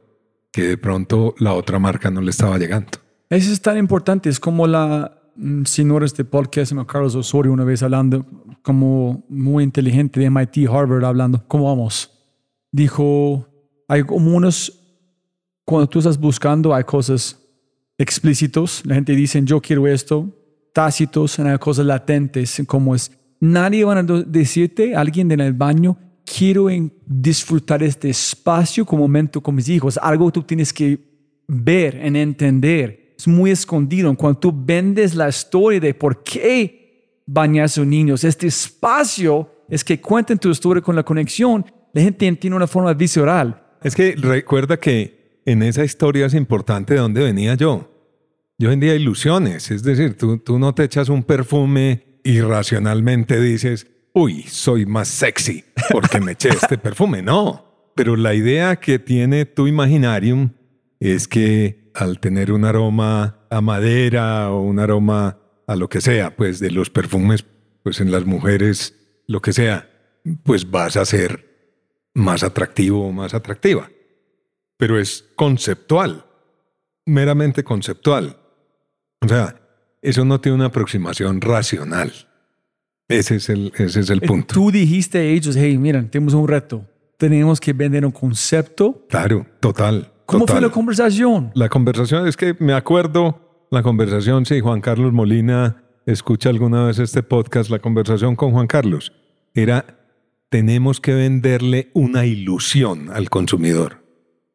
que de pronto la otra marca no le estaba llegando. Eso es tan importante. Es como la mm, señora este podcast, se llama Carlos Osorio, una vez hablando, como muy inteligente de MIT, Harvard, hablando, ¿cómo vamos? Dijo, hay como unos, cuando tú estás buscando, hay cosas explícitos, la gente dice, yo quiero esto, tácitos, hay cosas latentes, como es, nadie va a decirte, alguien en el baño, quiero disfrutar este espacio como momento con mis hijos, algo tú tienes que ver, en entender. Es muy escondido. Cuando tú vendes la historia de por qué bañar a sus niños, este espacio es que cuenten tu historia con la conexión. La gente tiene una forma visceral. Es que recuerda que en esa historia es importante de dónde venía yo. Yo vendía ilusiones, es decir, tú, tú no te echas un perfume y racionalmente dices, uy, soy más sexy porque me eché este perfume. No, pero la idea que tiene tu Imaginarium es que al tener un aroma a madera o un aroma a lo que sea, pues de los perfumes, pues en las mujeres, lo que sea, pues vas a ser más atractivo o más atractiva. Pero es conceptual, meramente conceptual. O sea, eso no tiene una aproximación racional. Ese es el, ese es el Eh, punto. Tú dijiste a ellos, hey, miren, tenemos un reto. Tenemos que vender un concepto. Claro, total. ¿Cómo total. fue la conversación? La conversación es que me acuerdo, la conversación, si Juan Carlos Molina escucha alguna vez este podcast, la conversación con Juan Carlos era, tenemos que venderle una ilusión al consumidor.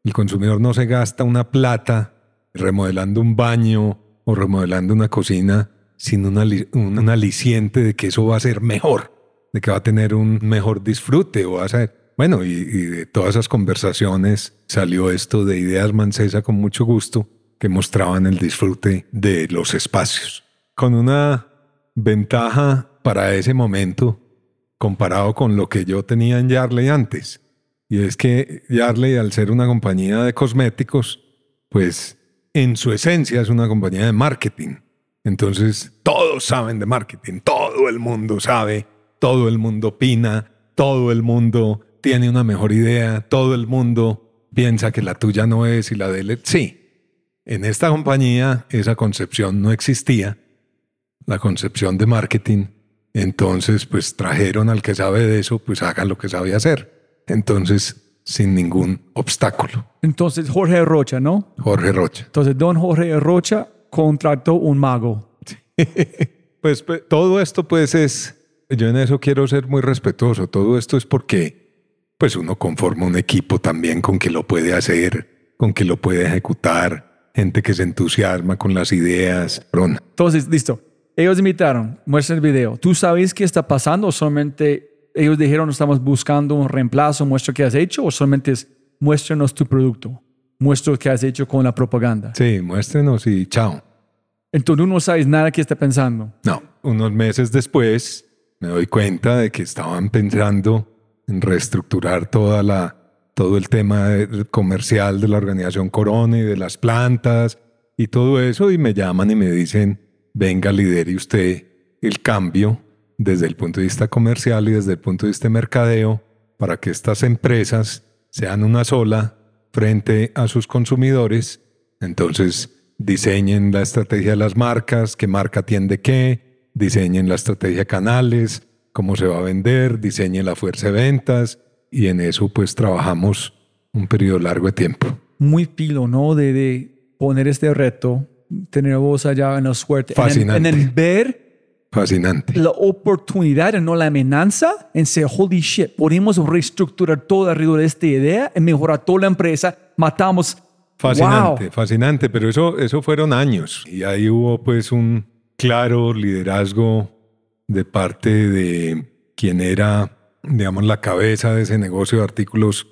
El consumidor no se gasta una plata remodelando un baño o remodelando una cocina sin un, un aliciente de que eso va a ser mejor, de que va a tener un mejor disfrute o va a ser... Bueno, y, y de todas esas conversaciones salió esto de Ideas Mancesa con mucho gusto, que mostraban el disfrute de los espacios. Con una ventaja para ese momento comparado con lo que yo tenía en Yarley antes. Y es que Yarley, al ser una compañía de cosméticos, pues en su esencia es una compañía de marketing. Entonces, todos saben de marketing, todo el mundo sabe, todo el mundo opina, todo el mundo tiene una mejor idea, todo el mundo piensa que la tuya no es y la de él. Sí, en esta compañía esa concepción no existía, la concepción de marketing. Entonces, pues trajeron al que sabe de eso, pues haga lo que sabe hacer. Entonces, sin ningún obstáculo. Entonces, Jorge Rocha, ¿no? Jorge Rocha. Entonces, don Jorge Rocha contrató un mago. *laughs* Pues, pues, todo esto pues es, yo en eso quiero ser muy respetuoso, todo esto es porque pues uno conforma un equipo también con que lo puede hacer, con que lo puede ejecutar, gente que se entusiasma con las ideas. Entonces, listo. Ellos invitaron, muestran el video. ¿Tú sabes qué está pasando o solamente ellos dijeron estamos buscando un reemplazo, muestra qué has hecho o solamente es muéstranos tu producto, muestra qué has hecho con la propaganda? Sí, muéstrenos y chao. Entonces tú no sabes nada que está pensando. No, unos meses después me doy cuenta de que estaban pensando en reestructurar toda la, todo el tema comercial de la organización Corona y de las plantas y todo eso y me llaman y me dicen, venga, lidere usted el cambio desde el punto de vista comercial y desde el punto de vista de mercadeo para que estas empresas sean una sola frente a sus consumidores. Entonces, diseñen la estrategia de las marcas, qué marca atiende qué, diseñen la estrategia de canales, cómo se va a vender, diseñen la fuerza de ventas y en eso pues trabajamos un periodo largo de tiempo. Muy pilo, ¿no? De, de poner este reto, tener vos allá en la suerte. En el- Fascinante. En el, ver Fascinante. la oportunidad no la amenaza en ser holy shit. Podemos reestructurar todo alrededor de esta idea y mejorar toda la empresa. Matamos. Fascinante, Wow. fascinante, pero eso, eso fueron años y ahí hubo pues un claro liderazgo de parte de quien era, digamos, la cabeza de ese negocio de artículos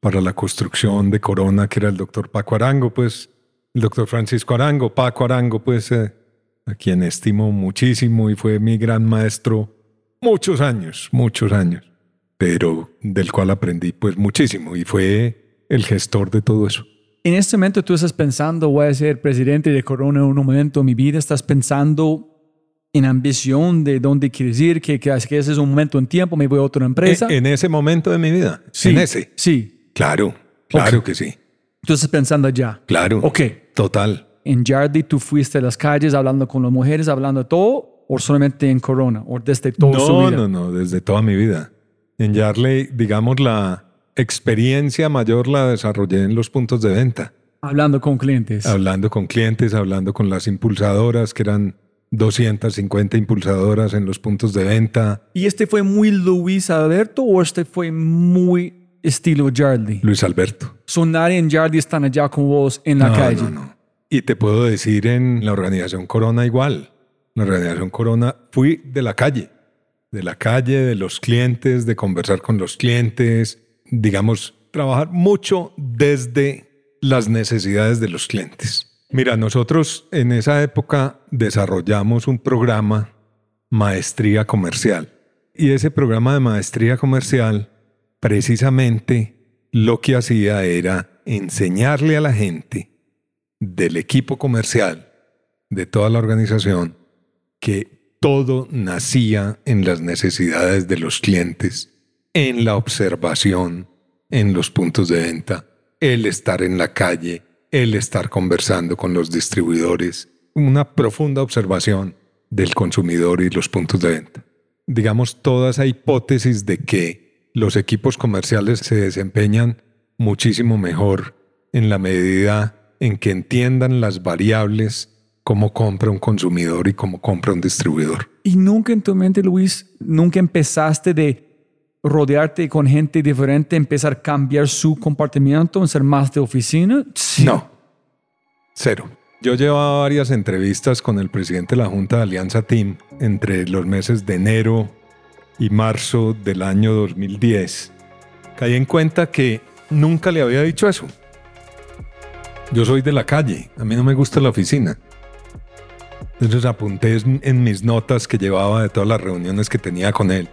para la construcción de Corona, que era el doctor Paco Arango, pues el doctor Francisco Arango, Paco Arango, pues eh, a quien estimo muchísimo y fue mi gran maestro muchos años, muchos años, pero del cual aprendí pues muchísimo y fue el gestor de todo eso. En este momento tú estás pensando, voy a ser presidente de Corona en un momento de mi vida. Estás pensando en ambición de dónde quieres ir, que, que, que ese es un momento en tiempo, me voy a otra empresa. En, en ese momento de mi vida. sí, En ese. Sí. Claro, claro que sí. Tú estás pensando allá. Claro. Ok. Total. En Yardi tú fuiste a las calles hablando con las mujeres, hablando de todo, o solamente en Corona, o desde toda su No, vida. no, no, desde toda mi vida. En Yarley, digamos, la, experiencia mayor la desarrollé en los puntos de venta, Hablando con clientes. hablando con clientes, hablando con las impulsadoras, que eran 250 impulsadoras en los puntos de venta. ¿Y este fue muy Luis Alberto o este fue muy estilo Jardy? Luis Alberto. So nadie en Jardy están allá con vos en la No, calle. no, no. Y te puedo decir en la organización Corona igual. La organización Corona fui de la calle, de la calle, de los clientes, de conversar con los clientes, digamos, trabajar mucho desde las necesidades de los clientes. Mira, nosotros en esa época desarrollamos un programa Maestría Comercial. Y ese programa de Maestría Comercial precisamente lo que hacía era enseñarle a la gente del equipo comercial, de toda la organización, que todo nacía en las necesidades de los clientes, en la observación, en los puntos de venta, el estar en la calle, el estar conversando con los distribuidores, una profunda observación del consumidor y los puntos de venta. Digamos, toda esa hipótesis de que los equipos comerciales se desempeñan muchísimo mejor en la medida en que entiendan las variables, cómo compra un consumidor y cómo compra un distribuidor. Y nunca en tu mente, Luis, nunca empezaste de rodearte con gente diferente, empezar a cambiar su comportamiento, en ser más de oficina. Sí. No, cero. Yo llevaba varias entrevistas con el presidente de la Junta de Alianza Team entre los meses de enero y marzo del año 2010. Caí en cuenta que nunca le había dicho eso. Yo soy de la calle, a mí no me gusta la oficina. Entonces apunté en mis notas que llevaba de todas las reuniones que tenía con él.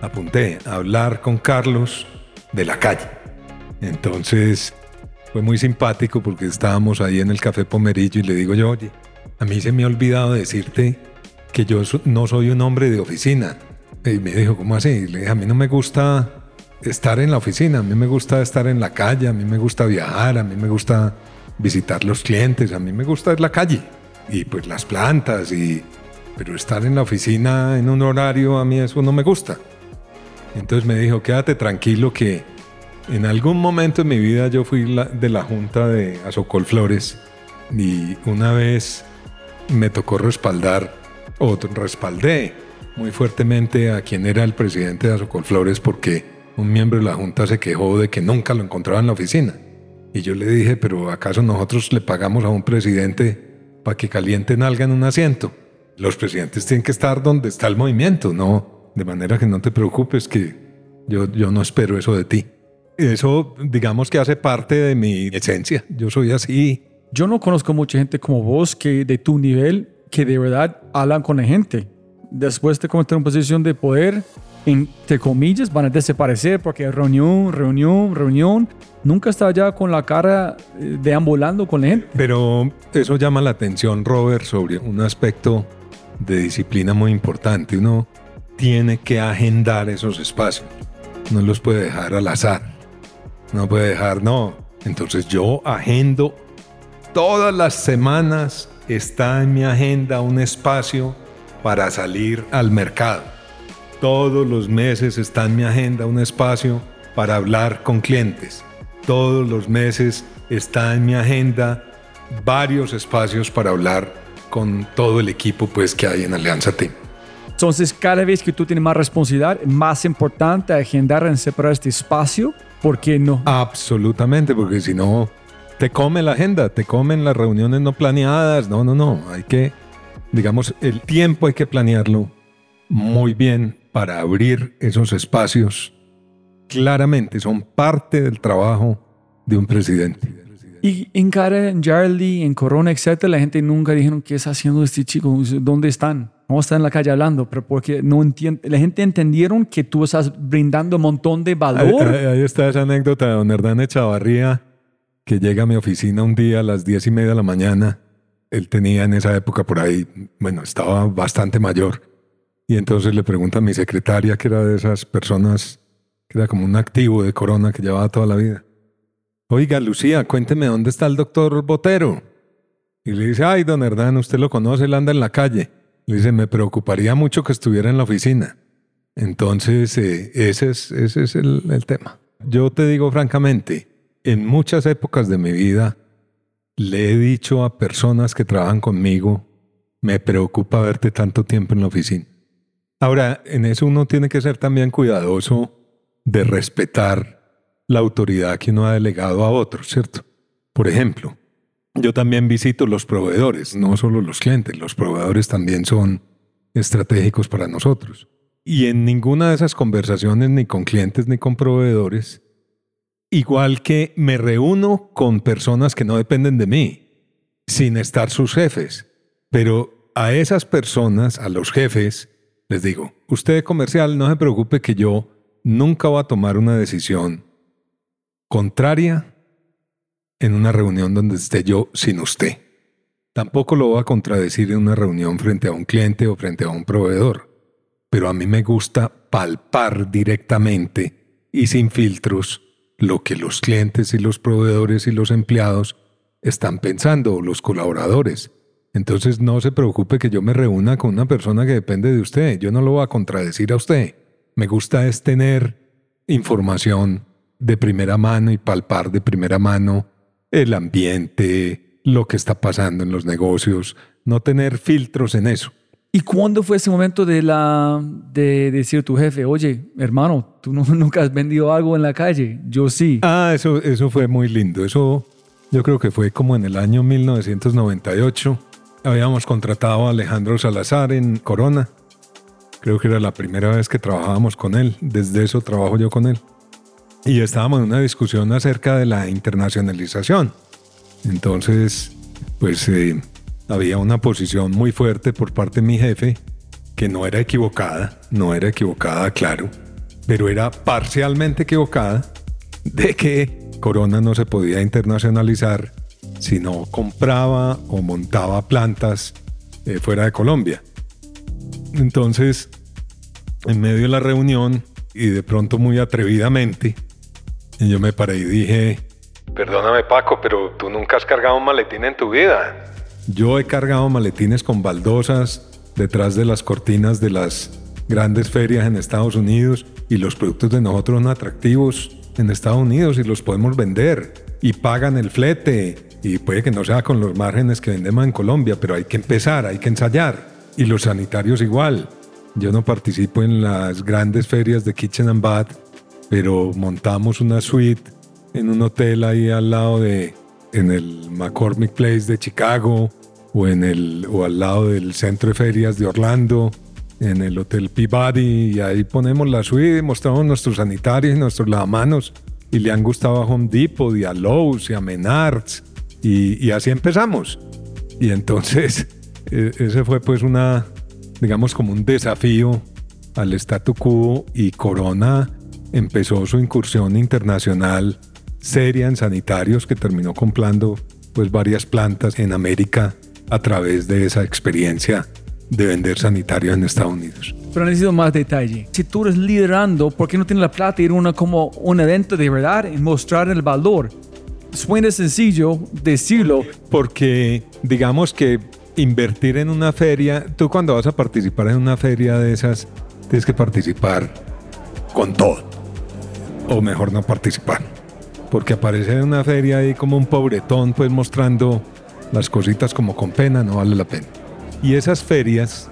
Apunté a hablar con Carlos de la calle. Entonces fue muy simpático porque estábamos ahí en el Café Pomerillo y le digo yo, oye, a mí se me ha olvidado decirte que yo no soy un hombre de oficina. Y me dijo, ¿cómo así? Le dije, a mí no me gusta estar en la oficina, a mí me gusta estar en la calle, a mí me gusta viajar, a mí me gusta visitar los clientes, a mí me gusta es la calle y pues las plantas y pero estar en la oficina en un horario a mí eso no me gusta. Entonces me dijo, quédate tranquilo que en algún momento en mi vida yo fui de la junta de Azocol Flores y una vez me tocó respaldar o respaldé muy fuertemente a quien era el presidente de Azocol Flores porque un miembro de la junta se quejó de que nunca lo encontraba en la oficina. Y yo le dije, pero ¿acaso nosotros le pagamos a un presidente para que calienten algo en un asiento? Los presidentes tienen que estar donde está el movimiento, ¿no? De manera que no te preocupes que yo, yo no espero eso de ti. Eso, digamos que hace parte de mi esencia. Yo soy así. Yo no conozco mucha gente como vos que de tu nivel que de verdad hablan con la gente. Después de cometer una posición de poder, entre comillas, van a desaparecer porque reunión, reunión, reunión. Nunca está allá con la cara eh, deambulando con la gente. Pero eso llama la atención, Robert, sobre un aspecto de disciplina muy importante. Uno tiene que agendar esos espacios. No los puede dejar al azar. No puede dejar, no. Entonces yo agendo todas las semanas. Está en mi agenda un espacio para salir al mercado. Todos los meses está en mi agenda un espacio para hablar con clientes. Todos los meses está en mi agenda varios espacios para hablar con todo el equipo pues que hay en Alianza Team. Entonces, cada vez que tú tienes más responsabilidad, es más importante agendar en separar este espacio porque no. Absolutamente, porque si no te come la agenda, te comen las reuniones no planeadas. No, no, no. Hay que, digamos, el tiempo hay que planearlo muy bien para abrir esos espacios. Claramente son parte del trabajo de un presidente. Y en cara, en Charlie, en Corona, etcétera, la gente nunca dijeron qué está haciendo este chico, dónde están. No está en la calle hablando, pero porque no entiende. La gente entendieron que tú estás brindando un montón de Ahí, valor. ahí- ahí está esa anécdota de don Hernán Echavarría, que llega a mi oficina un día a las diez y media de la mañana. Él tenía en esa época por ahí, bueno, estaba bastante mayor. Y entonces le pregunta a mi secretaria, que era de esas personas, que era como un activo de Corona que llevaba toda la vida. Oiga, Lucía, cuénteme dónde está el doctor Botero. Y le dice, ay, don Hernán, usted lo conoce, él anda en la calle. Le dice, me preocuparía mucho que estuviera en la oficina. Entonces, eh, ese es, ese es el, el tema. yo te digo francamente, en muchas épocas de mi vida le he dicho a personas que trabajan conmigo, me preocupa verte tanto tiempo en la oficina. Ahora, en eso uno tiene que ser también cuidadoso de respetar la autoridad que uno ha delegado a otros, ¿cierto? Por ejemplo, yo también visito los proveedores, no solo los clientes, los proveedores también son estratégicos para nosotros. Y en ninguna de esas conversaciones, ni con clientes ni con proveedores, igual que me reúno con personas que no dependen de mí, sin estar sus jefes, pero a esas personas, a los jefes, les digo, usted comercial, no se preocupe que yo nunca voy a tomar una decisión contraria en una reunión donde esté yo sin usted. Tampoco lo voy a contradecir en una reunión frente a un cliente o frente a un proveedor. Pero a mí me gusta palpar directamente y sin filtros lo que los clientes y los proveedores y los empleados están pensando, los colaboradores. Entonces no se preocupe que yo me reúna con una persona que depende de usted. Yo no lo voy a contradecir a usted. Me gusta es tener información de primera mano y palpar de primera mano el ambiente, lo que está pasando en los negocios, no tener filtros en eso. ¿Y cuándo fue ese momento de, la, de decir a tu jefe, oye, hermano, tú no, *laughs* nunca has vendido algo en la calle? Yo sí. Ah, eso, eso fue muy lindo. Eso yo creo que fue como en el año 1998. Habíamos contratado a Alejandro Salazar en Corona. Creo que era la primera vez que trabajábamos con él. Desde eso trabajo yo con él y estábamos en una discusión acerca de la internacionalización. Entonces, pues eh, había una posición muy fuerte por parte de mi jefe, que no era equivocada, no era equivocada, claro, pero era parcialmente equivocada de que Corona no se podía internacionalizar si no compraba o montaba plantas eh, fuera de Colombia. Entonces, en medio de la reunión, y de pronto muy atrevidamente, yo me paré y dije, Perdóname Paco, pero tú nunca has cargado un maletín en tu vida. Yo he cargado maletines con baldosas detrás de las cortinas de las grandes ferias en Estados Unidos y los productos de nosotros son atractivos en Estados Unidos y los podemos vender y pagan el flete y puede que no sea con los márgenes que vendemos en Colombia, pero hay que empezar, hay que ensayar y los sanitarios igual. Yo no participo en las grandes ferias de Kitchen and Bath pero montamos una suite en un hotel ahí al lado de, en el McCormick Place de Chicago o, en el, o al lado del centro de ferias de Orlando, en el Hotel Peabody, y ahí ponemos la suite, mostramos nuestros sanitarios y nuestros lavamanos, y le han gustado a Home Depot y a Lowe's y a Menards, y, y así empezamos. Y entonces, *laughs* e, ese fue pues una, digamos como un desafío al statu quo y Corona empezó su incursión internacional seria sanitarios que terminó comprando pues varias plantas en América a través de esa experiencia de vender sanitarios en Estados Unidos. Pero necesito más detalle. Si tú eres liderando, ¿por qué no tienes la plata ir una, como un evento de verdad y mostrar el valor? Suena sencillo decirlo. Porque digamos que invertir en una feria, tú cuando vas a participar en una feria de esas, tienes que participar con todo o mejor no participar. Porque aparecer en una feria ahí como un pobretón, pues mostrando las cositas como con pena, no vale la pena. Y esas ferias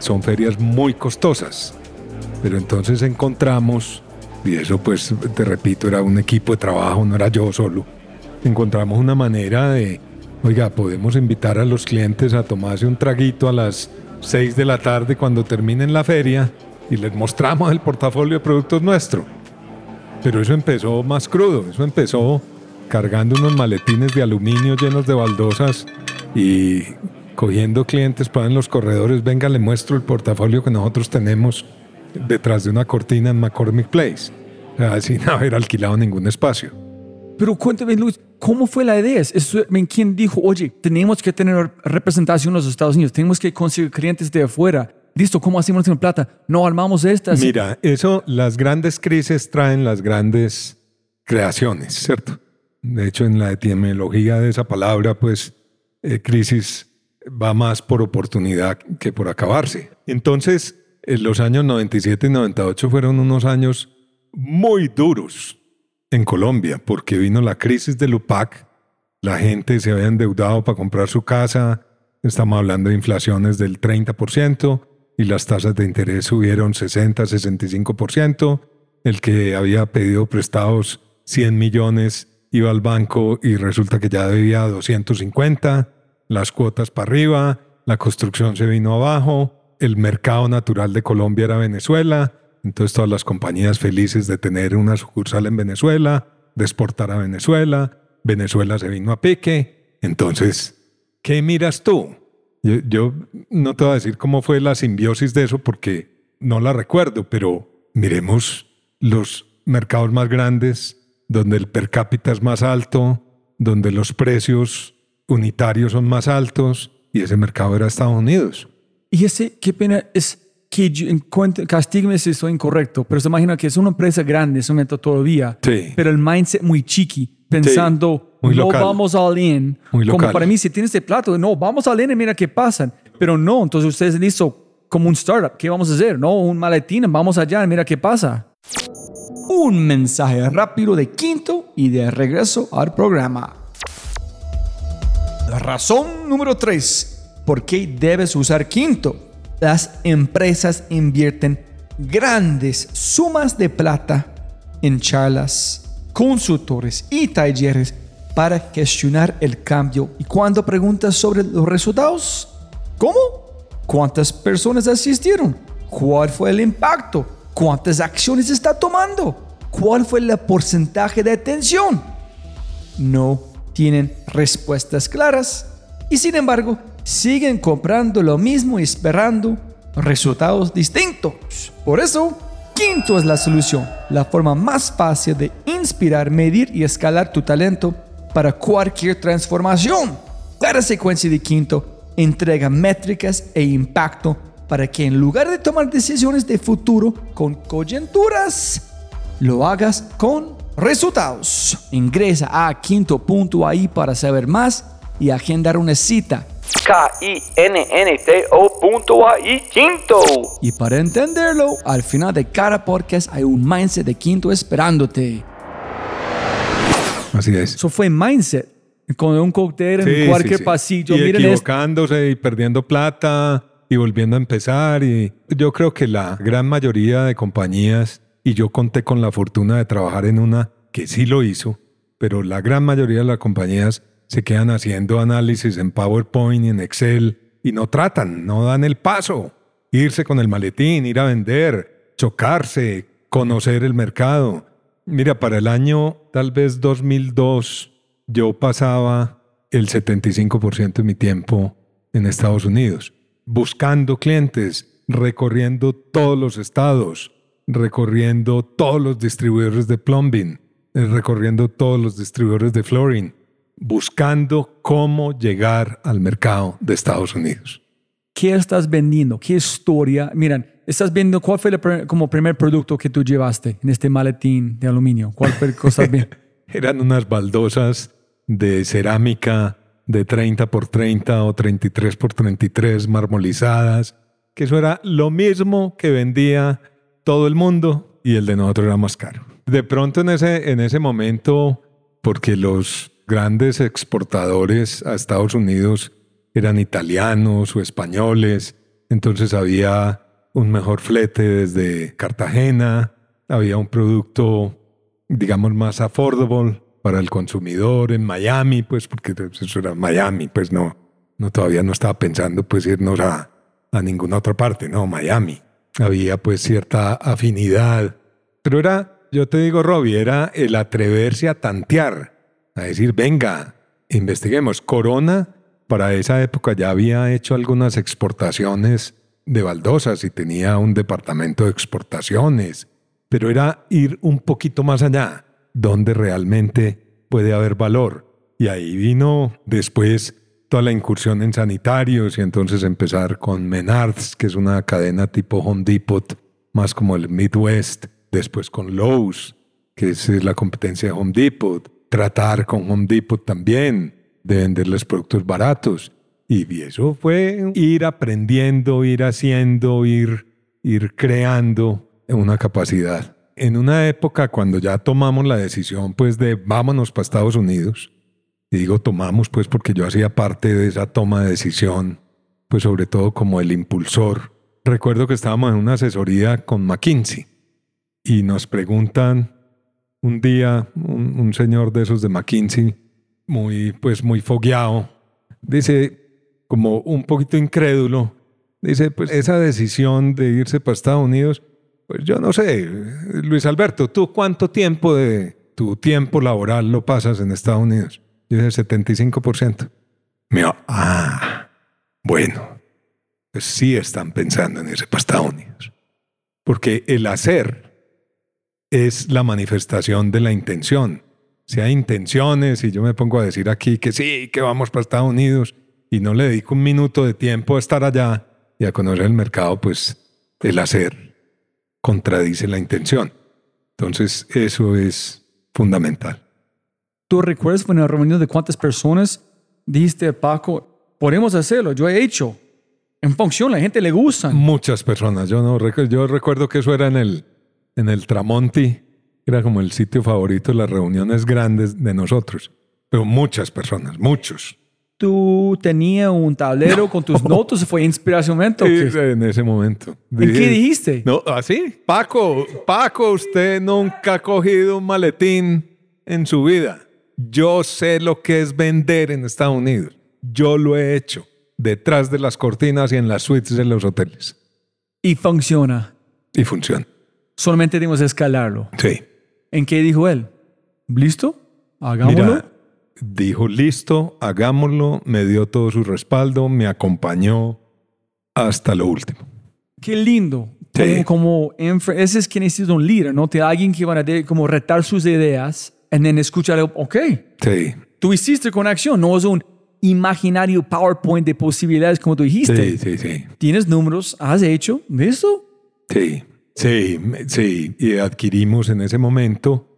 son ferias muy costosas. Pero entonces encontramos, y eso pues te repito, era un equipo de trabajo, no era yo solo, encontramos una manera de, oiga, podemos invitar a los clientes a tomarse un traguito a las 6 de la tarde cuando terminen la feria y les mostramos el portafolio de productos nuestro. Pero eso empezó más crudo, eso empezó cargando unos maletines de aluminio llenos de baldosas y cogiendo clientes para en los corredores, venga, le muestro el portafolio que nosotros tenemos detrás de una cortina en McCormick Place, sin *laughs* haber alquilado ningún espacio. Pero cuéntame, Luis, ¿cómo fue la idea? ¿Quién dijo, oye, tenemos que tener representación en los Estados Unidos, tenemos que conseguir clientes de afuera? Listo, ¿cómo hacemos en plata? No armamos estas. Mira, eso, las grandes crisis traen las grandes creaciones, ¿cierto? De hecho, en la etimología de esa palabra, pues, eh, crisis va más por oportunidad que por acabarse. Entonces, en los años 97 y 98 fueron unos años muy duros en Colombia, porque vino la crisis del UPAC, la gente se había endeudado para comprar su casa, estamos hablando de inflaciones del 30% y las tasas de interés subieron 60, 65%. El que había pedido prestados 100 millones iba al banco y resulta que ya debía 250, las cuotas para arriba, la construcción se vino abajo, el mercado natural de Colombia era Venezuela, entonces todas las compañías felices de tener una sucursal en Venezuela, de exportar a Venezuela, Venezuela se vino a pique, entonces, ¿qué miras tú? Yo, yo no te voy a decir cómo fue la simbiosis de eso porque no la recuerdo, pero miremos los mercados más grandes, donde el per cápita es más alto, donde los precios unitarios son más altos, y ese mercado era Estados Unidos. Y ese, qué pena, es que yo encuentro, castígame si estoy incorrecto, pero se imagina que es una empresa grande en ese momento todavía, Sí. pero el mindset muy chiqui, pensando, muy no local. vamos all in. Muy Como para mí, si tienes este plato, no, vamos all in y mira qué pasa. Pero no, entonces ustedes listo como un startup, ¿qué vamos a hacer? No, un maletín, vamos allá y mira qué pasa. Un mensaje rápido de quinto y de regreso al programa. La razón número 3. ¿Por qué debes usar Quinto? Las empresas invierten grandes sumas de plata en charlas, consultores y talleres para gestionar el cambio. Y cuando preguntas sobre los resultados, ¿cómo? ¿Cuántas personas asistieron? ¿Cuál fue el impacto? ¿Cuántas acciones está tomando? ¿Cuál fue el porcentaje de atención? no tienen respuestas claras y sin embargo siguen comprando lo mismo y esperando resultados distintos. Por eso, Quinto es la solución, la forma más fácil de inspirar, medir y escalar tu talento para cualquier transformación. Cada secuencia de Quinto entrega métricas e impacto para que en lugar de tomar decisiones de futuro con coyunturas, lo hagas con resultados. Ingresa a quinto.ai para saber más y agendar una cita. K-I-N-N-T-O punto A-I quinto. Y para entenderlo, al final de cada podcast hay un mindset de quinto esperándote. Así es. Eso fue mindset. Con un cóctel en cualquier sí, sí. pasillo. Y Miren esto. equivocándose y perdiendo plata y volviendo a empezar. Y yo creo que la gran mayoría de compañías, y yo conté con la fortuna de trabajar en una que sí lo hizo, pero la gran mayoría de las compañías se quedan haciendo análisis en PowerPoint y en Excel y no tratan, no dan el paso. Irse con el maletín, ir a vender, chocarse, conocer el mercado. Mira, para el año tal vez 2002, yo pasaba el 75% de mi tiempo en Estados Unidos, buscando clientes, recorriendo todos los estados, recorriendo todos los distribuidores de plumbing, eh, recorriendo todos los distribuidores de flooring, buscando cómo llegar al mercado de Estados Unidos. ¿Qué estás vendiendo? ¿Qué historia? Miren, estás viendo cuál fue el como primer producto que tú llevaste en este maletín de aluminio. ¿Cuál fue el cosa? *laughs* Eran unas baldosas de cerámica de 30 por 30 o 33 por 33 marmolizadas, que eso era lo mismo que vendía todo el mundo y el de nosotros era más caro. De pronto en ese, en ese momento, porque los grandes exportadores a Estados Unidos eran italianos o españoles, entonces había un mejor flete desde Cartagena, había un producto, digamos, más affordable para el consumidor en Miami, pues porque eso era Miami, pues no, no todavía no estaba pensando pues irnos a, a ninguna otra parte, no, Miami. Había pues cierta afinidad, pero era, yo te digo, Robbie, era el atreverse a tantear, a decir, venga, investiguemos. Corona para esa época ya había hecho algunas exportaciones de baldosas y tenía un departamento de exportaciones, pero era ir un poquito más allá, donde realmente puede haber valor. Y ahí vino después toda la incursión en sanitarios y entonces empezar con Menards, que es una cadena tipo Home Depot, más como el Midwest, después con Lowe's, que es la competencia de Home Depot, tratar con Home Depot también, de venderles productos baratos. Y eso fue ir aprendiendo, ir haciendo, ir, ir creando una capacidad. en una época cuando ya tomamos la decisión pues de vámonos para Estados Unidos, y digo tomamos pues porque yo hacía parte de esa toma de decisión, pues sobre todo como el impulsor. Recuerdo que estábamos en una asesoría con McKinsey y nos preguntan un día un, un señor de esos de McKinsey, muy pues muy fogueado, dice como un poquito incrédulo, dice pues esa decisión de irse para Estados Unidos pues yo no sé, Luis Alberto, ¿tú cuánto tiempo de tu tiempo laboral lo pasas en Estados Unidos? Yo dije 75%. Me dijo, ah, bueno, pues sí están pensando en irse para Estados Unidos. Porque el hacer es la manifestación de la intención. Si hay intenciones y yo me pongo a decir aquí que sí, que vamos para Estados Unidos y no le dedico un minuto de tiempo a estar allá y a conocer el mercado, pues el hacer contradice la intención. Entonces, eso es fundamental. ¿Tú recuerdas en la reunión de cuántas personas dijiste, Paco, podemos hacerlo? Yo he hecho. En función, la gente le gusta. Muchas personas. Yo, no, yo recuerdo que eso era en el, en el Tramonti. Era como el sitio favorito de las reuniones grandes de nosotros. Pero muchas personas, muchos tú tenías un tablero con tus *laughs* notas, fue inspiración. Sí, en ese momento. ¿En qué dijiste? No, así. Paco, Paco, usted nunca ha cogido un maletín en su vida. Yo sé lo que es vender en Estados Unidos. Yo lo he hecho detrás de las cortinas y en las suites de los hoteles. Y funciona. Y funciona. Solamente tenemos que escalarlo. Sí. ¿En qué dijo él? ¿Listo? Hagámoslo dijo, listo, hagámoslo, me dio todo su respaldo, me acompañó hasta lo último. Qué lindo. Como, ese es quien es un líder, ¿no? Te alguien que va a como retar sus ideas y then escuchar, ok. Sí. Tú hiciste con acción, no es un imaginario PowerPoint de posibilidades como tú dijiste. Sí, sí, sí. Tienes números, has hecho, ¿visto? Sí, sí, sí. Y adquirimos en ese momento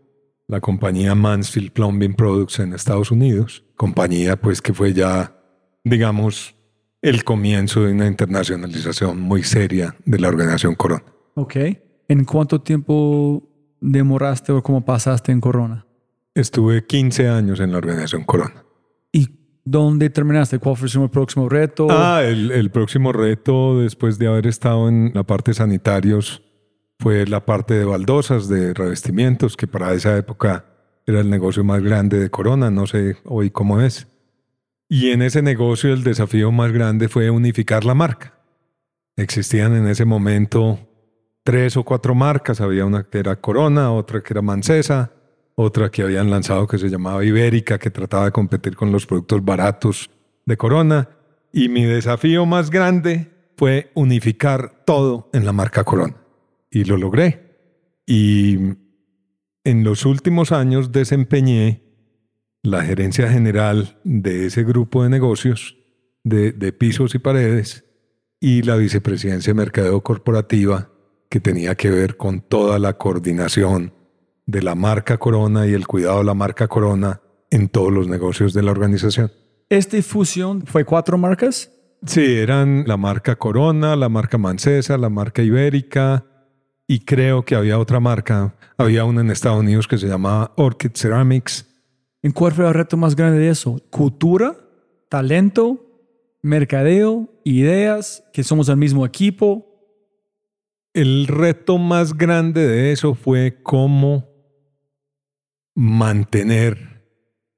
la compañía Mansfield Plumbing Products en Estados Unidos, compañía pues que fue ya, digamos, el comienzo de una internacionalización muy seria de la organización Corona. Ok. ¿En cuánto tiempo demoraste o cómo pasaste en Corona? Estuve 15 años en la organización Corona. ¿Y dónde terminaste? ¿Cuál fue el próximo reto? Ah, el, el próximo reto después de haber estado en la parte sanitarios fue la parte de baldosas, de revestimientos, que para esa época era el negocio más grande de Corona, no sé hoy cómo es. Y en ese negocio el desafío más grande fue unificar la marca. Existían en ese momento tres o cuatro marcas, había una que era Corona, otra que era Mancesa, otra que habían lanzado que se llamaba Ibérica, que trataba de competir con los productos baratos de Corona. Y mi desafío más grande fue unificar todo en la marca Corona y lo logré. Y en los últimos años desempeñé la gerencia general de ese grupo de negocios de, pisos y paredes y la vicepresidencia de mercadeo corporativa que tenía que ver con toda la coordinación de la marca Corona y el cuidado de la marca Corona en todos los negocios de la organización. ¿Esta fusión fue cuatro marcas? Sí, eran la marca Corona, la marca Mancesa, la marca Ibérica, y creo que había otra marca, había una en Estados Unidos que se llamaba Orchid Ceramics. ¿En cuál fue el reto más grande de eso? ¿Cultura? ¿Talento? ¿Mercadeo? ¿Ideas? ¿Que somos el mismo equipo? El reto más grande de eso fue cómo mantener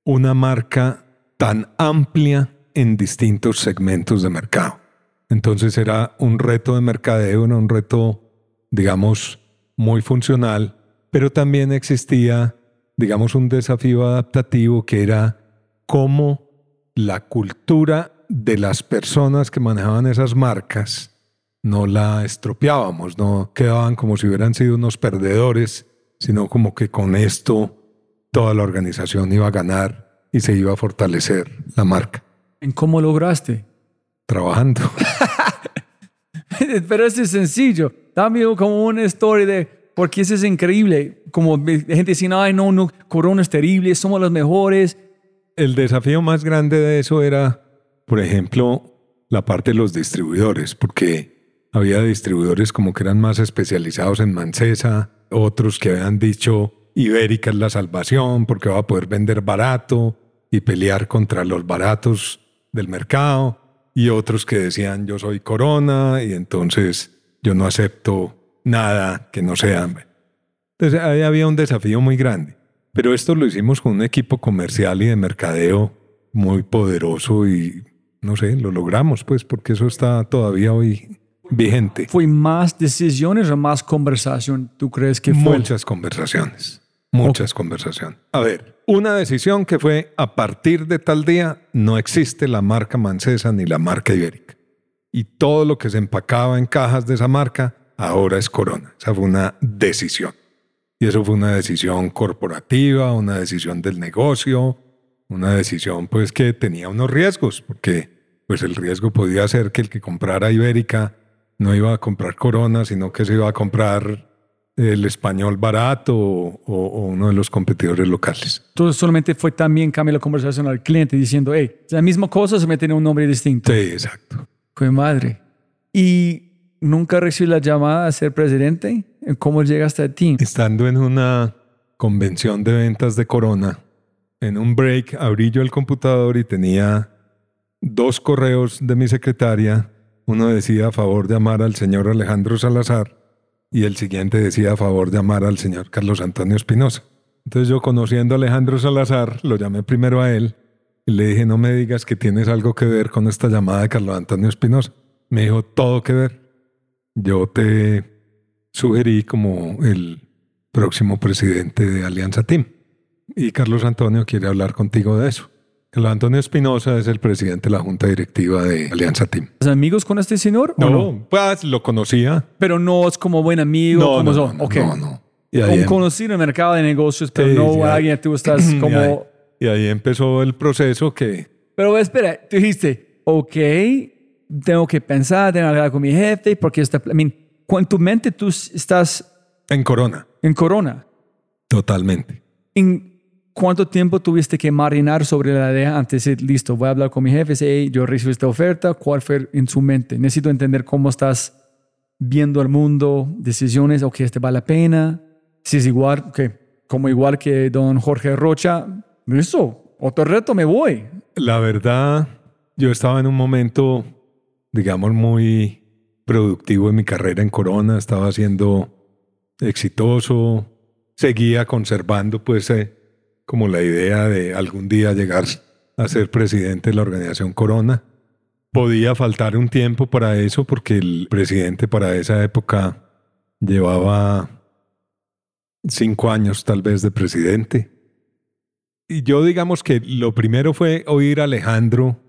una marca tan amplia en distintos segmentos de mercado. Entonces era un reto de mercadeo, era un reto digamos, muy funcional, pero también existía, digamos, un desafío adaptativo que era cómo la cultura de las personas que manejaban esas marcas no la estropeábamos, no quedaban como si hubieran sido unos perdedores, sino como que con esto toda la organización iba a ganar y se iba a fortalecer la marca. ¿En cómo lograste? Trabajando. *laughs* *laughs* Pero es sencillo. Dame como una historia de porque eso es increíble. Como gente dice, ay, no, no, Corona es terrible, somos los mejores. El desafío más grande de eso era, por ejemplo, la parte de los distribuidores, porque había distribuidores como que eran más especializados en Mancesa, otros que habían dicho Ibérica es la salvación porque va a poder vender barato y pelear contra los baratos del mercado, y otros que decían yo soy Corona y entonces yo no acepto nada que no sea. Entonces ahí había un desafío muy grande. Pero esto lo hicimos con un equipo comercial y de mercadeo muy poderoso y no sé, lo logramos pues porque eso está todavía hoy vigente. ¿Fue más decisiones o más conversación? ¿Tú crees que fue? Muchas conversaciones, muchas conversaciones. A ver, una decisión que fue a partir de tal día no existe la marca Mancesa ni la marca Ibérica. Y todo lo que se empacaba en cajas de esa marca ahora es Corona. Esa fue una decisión. Y eso fue una decisión corporativa, una decisión del negocio, una decisión pues que tenía unos riesgos, porque pues el riesgo podía ser que el que comprara Ibérica no iba a comprar Corona, sino que se iba a comprar el español barato o, uno de los competidores locales. Entonces solamente fue también cambiar la conversación al cliente diciendo, hey, la misma cosa se me tiene un nombre distinto. Sí, exacto. Fue madre. ¿Y nunca recibí la llamada a ser presidente? ¿Cómo llegaste a ti? Estando en una convención de ventas de Corona, en un break abrí yo el computador y tenía dos correos de mi secretaria. Uno decía a favor de llamar al señor Alejandro Salazar y el siguiente decía a favor llamar al señor Carlos Antonio Espinosa. Entonces yo conociendo a Alejandro Salazar, lo llamé primero a él y le dije, no me digas que tienes algo que ver con esta llamada de Carlos Antonio Espinosa. Me dijo, todo que ver. Yo te sugerí como el próximo presidente de Alianza Team. Y Carlos Antonio quiere hablar contigo de eso. Carlos Antonio Espinosa es el presidente de la junta directiva de Alianza Team. ¿Es amigos con este señor? No, no, pues lo conocía. Pero no es como buen amigo. No, como no, son. no, Ok. no, no. Y ahí, Un em- conocido en el mercado de negocios, pero Sí, no ahí- alguien tú estás *clears throat* y ahí- como... y ahí empezó el proceso que Pero espera, tú dijiste, ok, tengo que pensar, tengo que hablar con mi jefe, porque está... I mean, en tu mente tú estás en Corona, en Corona. totalmente. ¿En cuánto tiempo tuviste que marinar sobre la idea antes de decir, listo, voy a hablar con mi jefe, hey, yo recibí esta oferta, ¿cuál fue en su mente? Necesito entender cómo estás viendo el mundo, decisiones, ok, este vale la pena, si es igual, ok, como igual que don Jorge Rocha, listo, otro reto, me voy. La verdad, yo estaba en un momento, digamos, muy productivo en mi carrera en Corona, estaba siendo exitoso, seguía conservando pues eh, como la idea de algún día llegar a ser presidente de la organización Corona. Podía faltar un tiempo para eso porque el presidente para esa época llevaba cinco años tal vez de presidente. Y yo digamos que lo primero fue oír a Alejandro,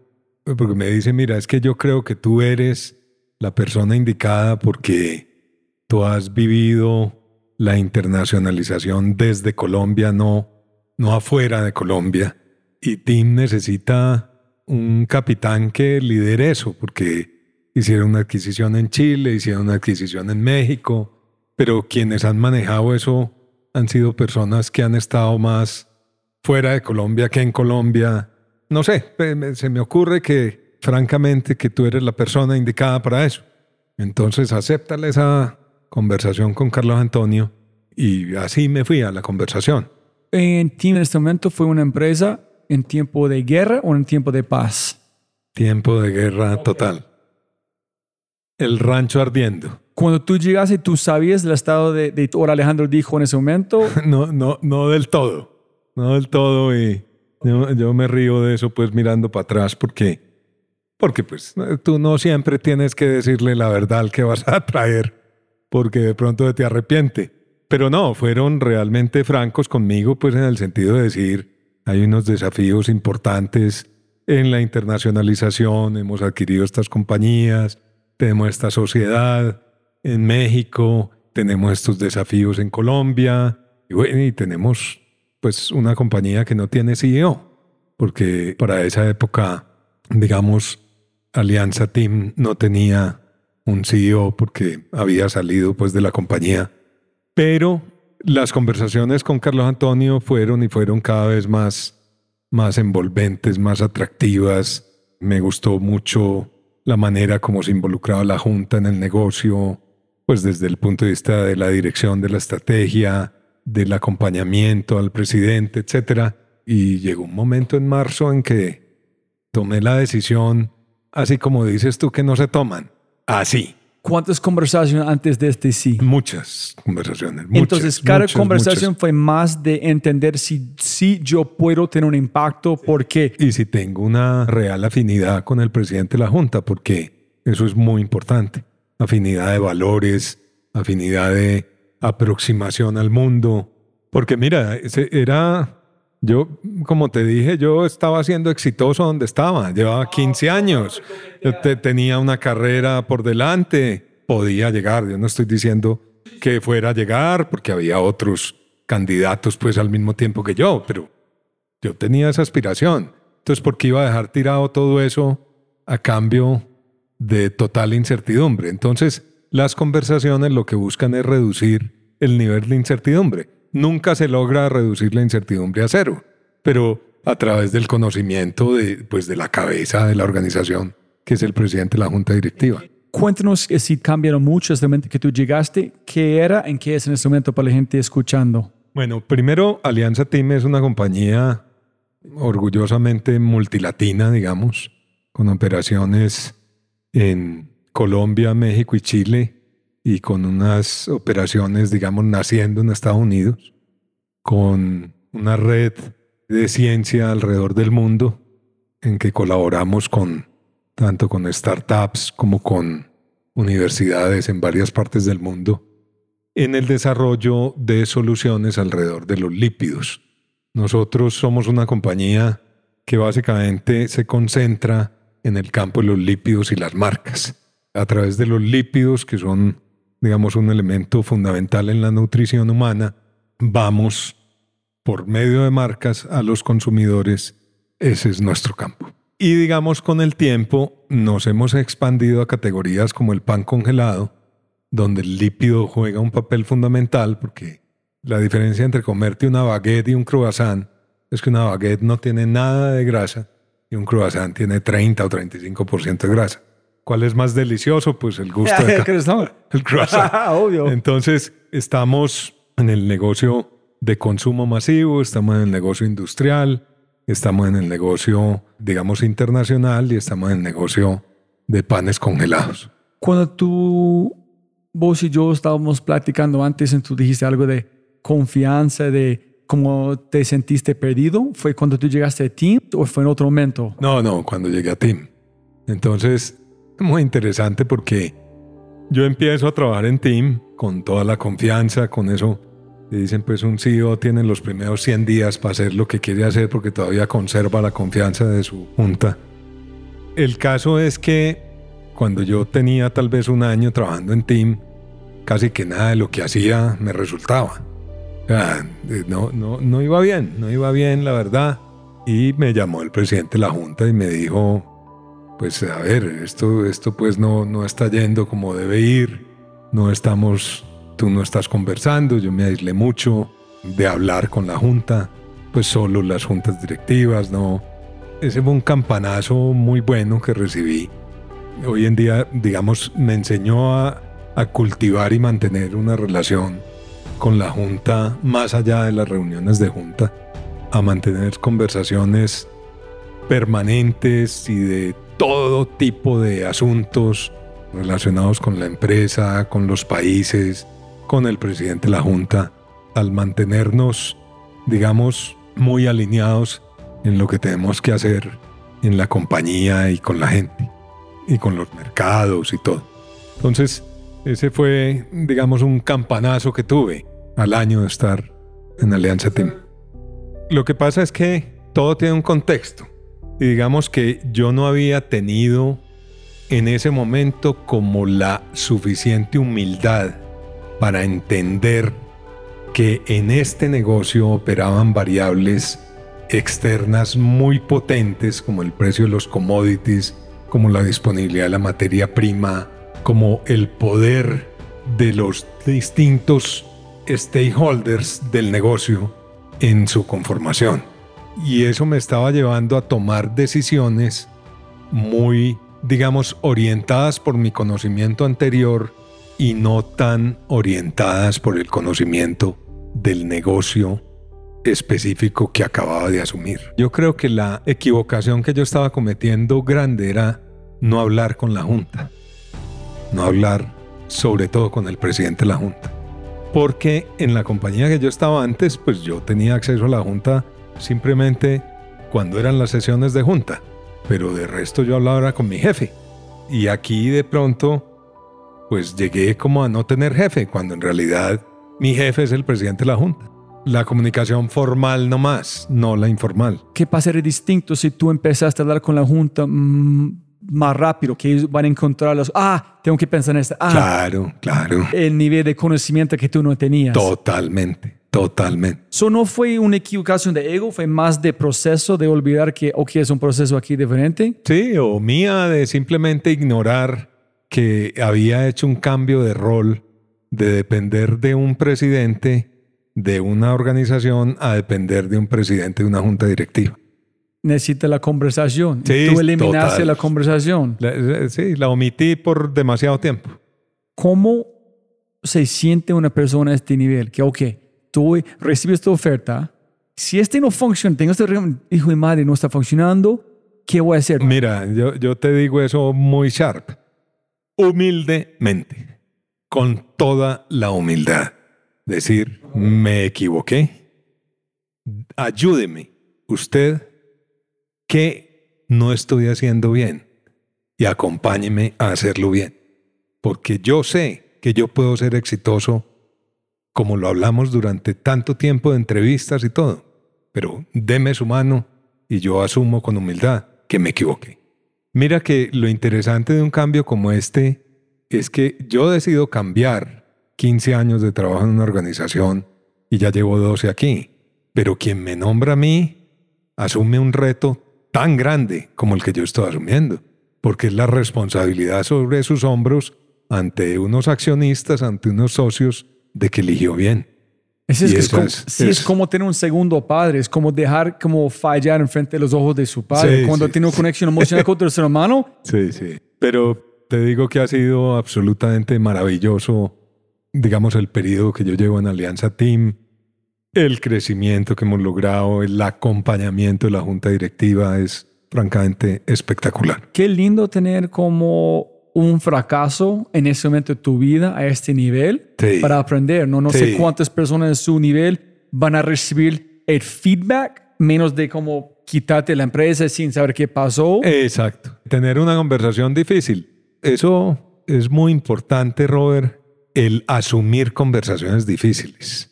porque me dice, mira, es que yo creo que tú eres la persona indicada porque tú has vivido la internacionalización desde Colombia, no, no afuera de Colombia. Y Tim necesita un capitán que lidere eso, porque hicieron una adquisición en Chile, hicieron una adquisición en México, pero quienes han manejado eso han sido personas que han estado más fuera de Colombia que en Colombia. No sé, se me ocurre que, francamente, que tú eres la persona indicada para eso. Entonces, acéptale esa conversación con Carlos Antonio y así me fui a la conversación. En Team en este momento fue una empresa en tiempo de guerra o en tiempo de paz. Tiempo de guerra total. El rancho ardiendo. Cuando tú llegaste, tú sabías el estado de, de ahora Alejandro dijo en ese momento. *laughs* No, no, no del todo. No del todo. Y yo, yo me río de eso, pues mirando para atrás, porque, porque pues tú no siempre tienes que decirle la verdad al que vas a traer, porque de pronto te arrepiente. Pero no, fueron realmente francos conmigo, pues en el sentido de decir, hay unos desafíos importantes en la internacionalización, hemos adquirido estas compañías, tenemos esta sociedad en México, tenemos estos desafíos en Colombia, y bueno, y tenemos pues una compañía que no tiene CEO, porque para esa época, digamos, Alianza Team no tenía un CEO porque había salido pues de la compañía. Pero las conversaciones con Carlos Antonio fueron y fueron cada vez más, más envolventes, más atractivas. Me gustó mucho la manera como se involucraba la Junta en el negocio, pues desde el punto de vista de la dirección de la estrategia, del acompañamiento al presidente, etcétera. Y llegó un momento en marzo en que tomé la decisión, así como dices tú que no se toman, así. ¿Cuántas conversaciones antes de este sí? Muchas conversaciones. Muchas, Entonces, cada muchas, conversación muchas. fue más de entender si, si yo puedo tener un impacto, porque Y si tengo una real afinidad con el presidente de la Junta, porque eso es muy importante. Afinidad de valores, afinidad de aproximación al mundo. Porque mira, era, yo, como te dije, yo estaba siendo exitoso donde estaba. Llevaba 15 años. Tenía una carrera por delante. Podía llegar. Yo no estoy diciendo que fuera a llegar, porque había otros candidatos pues al mismo tiempo que yo, pero yo tenía esa aspiración. Entonces, ¿por qué iba a dejar tirado todo eso a cambio de total incertidumbre? Entonces, las conversaciones lo que buscan es reducir el nivel de incertidumbre. Nunca se logra reducir la incertidumbre a cero, pero a través del conocimiento de, pues, de la cabeza de la organización, que es el presidente de la junta directiva. cuéntanos que si cambiaron mucho desde el momento que tú llegaste, qué era, en qué es en este momento para la gente escuchando. Bueno, primero, Alianza Team es una compañía orgullosamente multilatina, digamos, con operaciones en Colombia, México y Chile, y con unas operaciones, digamos, naciendo en Estados Unidos, con una red de ciencia alrededor del mundo, en que colaboramos con tanto con startups como con universidades en varias partes del mundo en el desarrollo de soluciones alrededor de los lípidos. Nosotros somos una compañía que básicamente se concentra en el campo de los lípidos y las marcas. A través de los lípidos, que son, digamos, un elemento fundamental en la nutrición humana, vamos por medio de marcas a los consumidores. Ese es nuestro campo. Y digamos, con el tiempo nos hemos expandido a categorías como el pan congelado, donde el lípido juega un papel fundamental, porque la diferencia entre comerte una baguette y un croissant es que una baguette no tiene nada de grasa y un croissant tiene 30 o 35% de grasa. ¿Cuál es más delicioso? Pues el gusto de *laughs* ca- *laughs* el croissant. *laughs* Obvio. Entonces, estamos en el negocio de consumo masivo, estamos en el negocio industrial, estamos en el negocio, digamos, internacional y estamos en el negocio de panes congelados. Cuando tú, vos y yo estábamos platicando antes, tú dijiste algo de confianza, de cómo te sentiste perdido, ¿fue cuando tú llegaste a Team o fue en otro momento? No, no, cuando llegué a Team. Entonces, muy interesante porque yo empiezo a trabajar en Team con toda la confianza, con eso. Y dicen, pues un CEO tiene los primeros 100 días para hacer lo que quiere hacer porque todavía conserva la confianza de su junta. El caso es que cuando yo tenía tal vez un año trabajando en Team, casi que nada de lo que hacía me resultaba. Eh, no, no, no iba bien, no iba bien, la verdad. Y me llamó el presidente de la Junta y me dijo, pues a ver, esto, esto pues no, no está yendo como debe ir, no estamos, tú no estás conversando, yo me aislé mucho de hablar con la Junta, pues solo las juntas directivas, no. Ese fue un campanazo muy bueno que recibí. Hoy en día, digamos, me enseñó a, a cultivar y mantener una relación con la Junta más allá de las reuniones de Junta, a mantener conversaciones permanentes y de todo tipo de asuntos relacionados con la empresa, con los países, con el presidente de la Junta, al mantenernos, digamos, muy alineados en lo que tenemos que hacer en la compañía y con la gente, y con los mercados y todo. Entonces, ese fue, digamos, un campanazo que tuve al año de estar en Alianza Team. Lo que pasa es que todo tiene un contexto. Y digamos que yo no había tenido en ese momento como la suficiente humildad para entender que en este negocio operaban variables externas muy potentes como el precio de los commodities, como la disponibilidad de la materia prima, como el poder de los distintos stakeholders del negocio en su conformación. Y eso me estaba llevando a tomar decisiones muy, digamos, orientadas por mi conocimiento anterior y no tan orientadas por el conocimiento del negocio específico que acababa de asumir. Yo creo que la equivocación que yo estaba cometiendo grande era no hablar con la Junta, no hablar sobre todo con el presidente de la Junta. Porque en la compañía que yo estaba antes, pues yo tenía acceso a la Junta simplemente cuando eran las sesiones de Junta, pero de resto yo hablaba con mi jefe. Y aquí de pronto, pues llegué como a no tener jefe, cuando en realidad mi jefe es el presidente de la Junta. La comunicación formal no más, no la informal. ¿Qué pasaría distinto si tú empezaste a hablar con la Junta mm, más rápido? Que ellos van a encontrar los... Ah, tengo que pensar en esto. Ah, Claro, claro. el nivel de conocimiento que tú no tenías. Totalmente, totalmente. Eso no fue una equivocación de ego, fue más de proceso de olvidar que, ok, es un proceso aquí diferente. Sí, o mía de simplemente ignorar que había hecho un cambio de rol de depender de un presidente de una organización a depender de un presidente de una junta directiva. Necesita la conversación. Sí, tú eliminaste total. la conversación. La- sí, la omití por demasiado tiempo. ¿Cómo se siente una persona a este nivel? Que, ok, tú recibes tu oferta. Si este no funciona, tengo este hijo de madre, no está funcionando, ¿qué voy a hacer? Mira, yo, yo te digo eso muy sharp. Humildemente, con toda la humildad. Decir, me equivoqué. Ayúdeme, usted, que no estoy haciendo bien y acompáñeme a hacerlo bien. Porque yo sé que yo puedo ser exitoso como lo hablamos durante tanto tiempo de entrevistas y todo. Pero deme su mano y yo asumo con humildad que me equivoqué. Mira que lo interesante de un cambio como este es que yo decido cambiar 15 años de trabajo en una organización y ya llevo 12 aquí. Pero quien me nombra a mí asume un reto tan grande como el que yo estoy asumiendo, porque es la responsabilidad sobre sus hombros ante unos accionistas, ante unos socios, de que eligió bien. Es, que como, es- sí, es como tener un segundo padre, es como dejar como fallar en frente de los ojos de su padre. Sí, Cuando sí, tiene una conexión emocional con tu ser humano, *laughs* Sí, sí. Pero te digo que ha sido absolutamente maravilloso, digamos, el periodo que yo llevo en Alianza Team, el crecimiento que hemos logrado, el acompañamiento de la junta directiva es francamente espectacular. qué lindo tener como un fracaso en ese momento de tu vida a este nivel Sí. para aprender. No, no sé cuántas personas en su nivel van a recibir el feedback menos de como quitarte la empresa sin saber qué pasó. Exacto. Tener una conversación difícil. Eso es muy importante, Robert, el asumir conversaciones difíciles.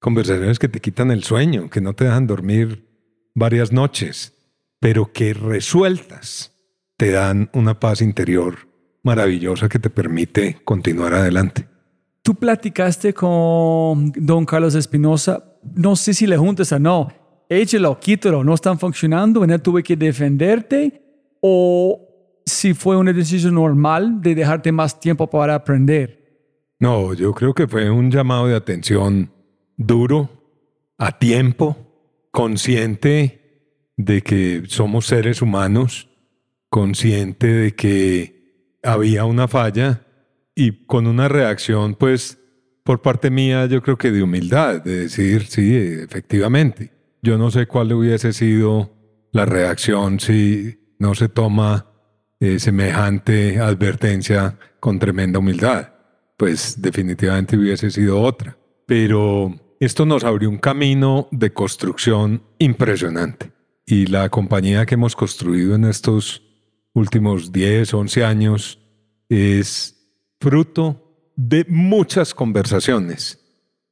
Conversaciones que te quitan el sueño, que no te dejan dormir varias noches, pero que resueltas te dan una paz interior maravillosa que te permite continuar adelante. Tú platicaste con don Carlos Espinosa, no sé si le juntas o no, échalo, quítalo, no están funcionando, y no tuve que defenderte, o si fue una decisión normal de dejarte más tiempo para aprender. No, yo creo que fue un llamado de atención duro, a tiempo, consciente de que somos seres humanos, consciente de que había una falla y con una reacción, pues, por parte mía, yo creo que de humildad, de decir, sí, efectivamente. Yo no sé cuál hubiese sido la reacción si no se toma eh, semejante advertencia con tremenda humildad. Pues definitivamente hubiese sido otra. Pero esto nos abrió un camino de construcción impresionante. Y la compañía que hemos construido en estos últimos 10, 11 años es fruto de muchas conversaciones,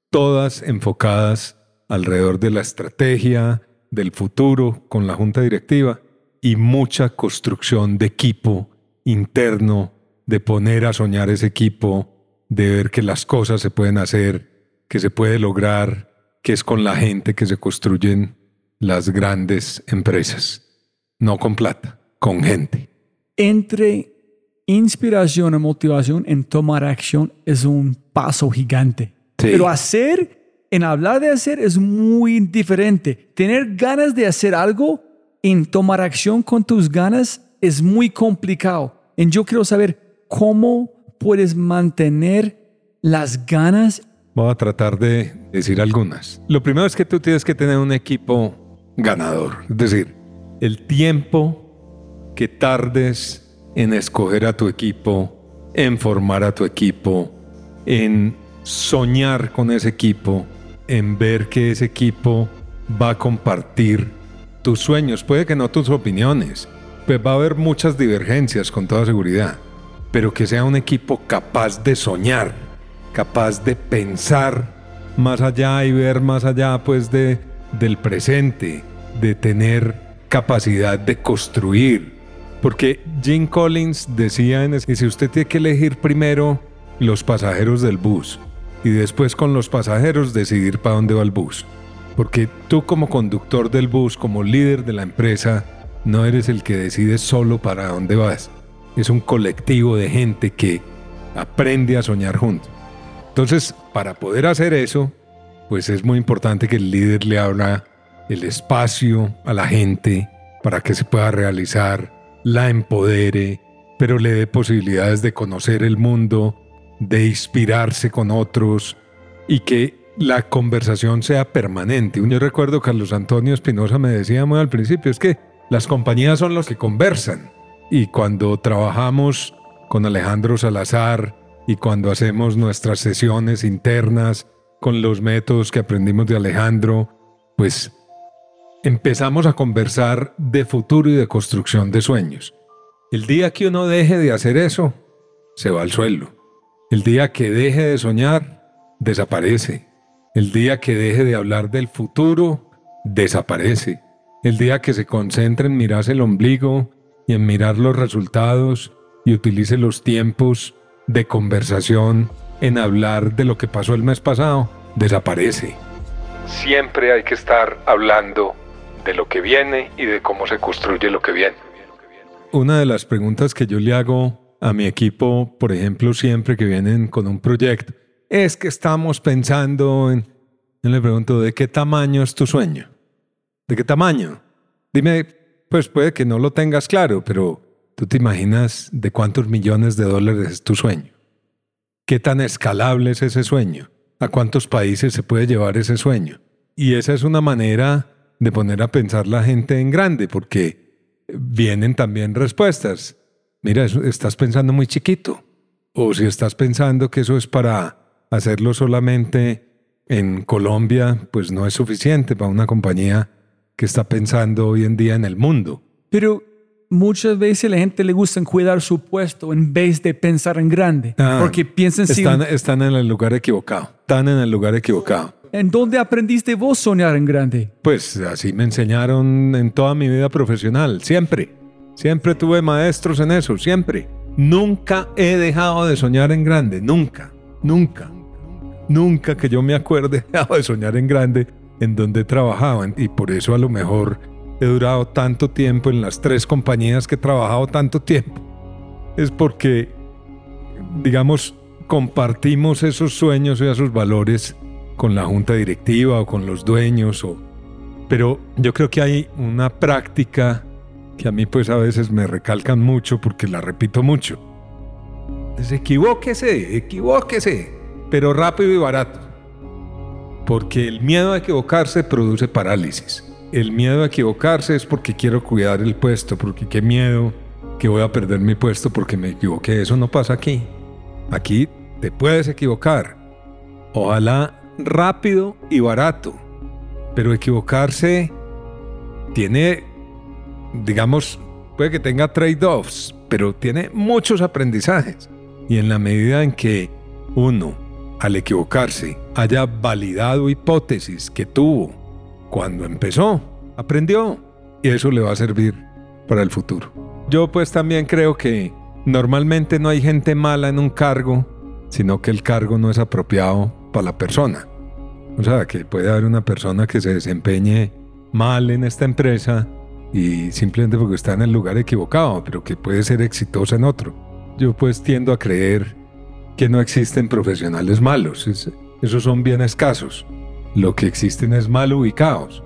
todas enfocadas alrededor de la estrategia, del futuro con la junta directiva y mucha construcción de equipo interno, de poner a soñar ese equipo, de ver que las cosas se pueden hacer, que se puede lograr, que es con la gente que se construyen las grandes empresas, no con plata, con gente. Entre inspiración y motivación en tomar acción es un paso gigante. Sí. Pero hacer, en hablar de hacer, es muy diferente. Tener ganas de hacer algo en tomar acción con tus ganas es muy complicado. Y yo quiero saber cómo puedes mantener las ganas? Voy a tratar de decir algunas. Lo primero es que tú tienes que tener un equipo ganador. Es decir, el tiempo que tardes en escoger a tu equipo, en formar a tu equipo, en soñar con ese equipo, en ver que ese equipo va a compartir tus sueños, puede que no tus opiniones, pues va a haber muchas divergencias con toda seguridad, pero que sea un equipo capaz de soñar, capaz de pensar más allá y ver más allá pues de del presente, de tener capacidad de construir. Porque Jim Collins decía en si usted tiene que elegir primero los pasajeros del bus y después con los pasajeros decidir para dónde va el bus. Porque tú como conductor del bus, como líder de la empresa, no eres el que decide solo para dónde vas. Es un colectivo de gente que aprende a soñar juntos. Entonces, para poder hacer eso, pues es muy importante que el líder le abra el espacio a la gente para que se pueda realizar, la empodere, pero le dé posibilidades de conocer el mundo, de inspirarse con otros y que la conversación sea permanente. Yo recuerdo Carlos Antonio Espinosa me decía muy al principio, es que las compañías son los que conversan. Y cuando trabajamos con Alejandro Salazar y cuando hacemos nuestras sesiones internas con los métodos que aprendimos de Alejandro, pues empezamos a conversar de futuro y de construcción de sueños. El día que uno deje de hacer eso, se va al suelo. El día que deje de soñar, desaparece. El día que deje de hablar del futuro, desaparece. El día que se concentre en mirarse el ombligo y en mirar los resultados y utilice los tiempos de conversación en hablar de lo que pasó el mes pasado, desaparece. Siempre hay que estar hablando de lo que viene y de cómo se construye lo que viene. Una de las preguntas que yo le hago a mi equipo, por ejemplo, siempre que vienen con un proyecto, es que estamos pensando en... Yo le pregunto, ¿de qué tamaño es tu sueño? ¿De qué tamaño? Dime, pues puede que no lo tengas claro, pero tú te imaginas de cuántos millones de dólares es tu sueño. ¿Qué tan escalable es ese sueño? ¿A cuántos países se puede llevar ese sueño? Y esa es una manera de poner a pensar la gente en grande, porque vienen también respuestas. Mira, estás pensando muy chiquito. O si estás pensando que eso es para hacerlo solamente en Colombia, pues no es suficiente para una compañía que está pensando hoy en día en el mundo. Pero muchas veces la gente le gusta cuidar su puesto en vez de pensar en grande. Ah, porque piensan si... Están, están en el lugar equivocado. Están en el lugar equivocado. ¿En dónde aprendiste vos soñar en grande? Pues así me enseñaron en toda mi vida profesional, siempre. Siempre tuve maestros en eso, siempre. Nunca he dejado de soñar en grande, nunca, nunca. Nunca que yo me acuerde he *laughs* dejado de soñar en grande en donde trabajaban y por eso a lo mejor he durado tanto tiempo en las tres compañías que he trabajado tanto tiempo. Es porque, digamos, compartimos esos sueños y esos valores con la junta directiva o con los dueños. O... Pero yo creo que hay una práctica que a mí pues a veces me recalcan mucho porque la repito mucho. Es equivóquese, equivóquese, pero rápido y barato. Porque el miedo a equivocarse produce parálisis. El miedo a equivocarse es porque quiero cuidar el puesto, porque qué miedo que voy a perder mi puesto porque me equivoqué. Eso no pasa aquí. Aquí te puedes equivocar. Ojalá rápido y barato. Pero equivocarse tiene, digamos, puede que tenga trade-offs, pero tiene muchos aprendizajes. Y en la medida en que uno al equivocarse, haya validado hipótesis que tuvo cuando empezó, aprendió y eso le va a servir para el futuro. Yo pues también creo que normalmente no hay gente mala en un cargo, sino que el cargo no es apropiado para la persona. O sea, que puede haber una persona que se desempeñe mal en esta empresa y simplemente porque está en el lugar equivocado, pero que puede ser exitosa en otro. Yo pues tiendo a creer que no existen profesionales malos, esos son bien escasos. Lo que existen es mal ubicados.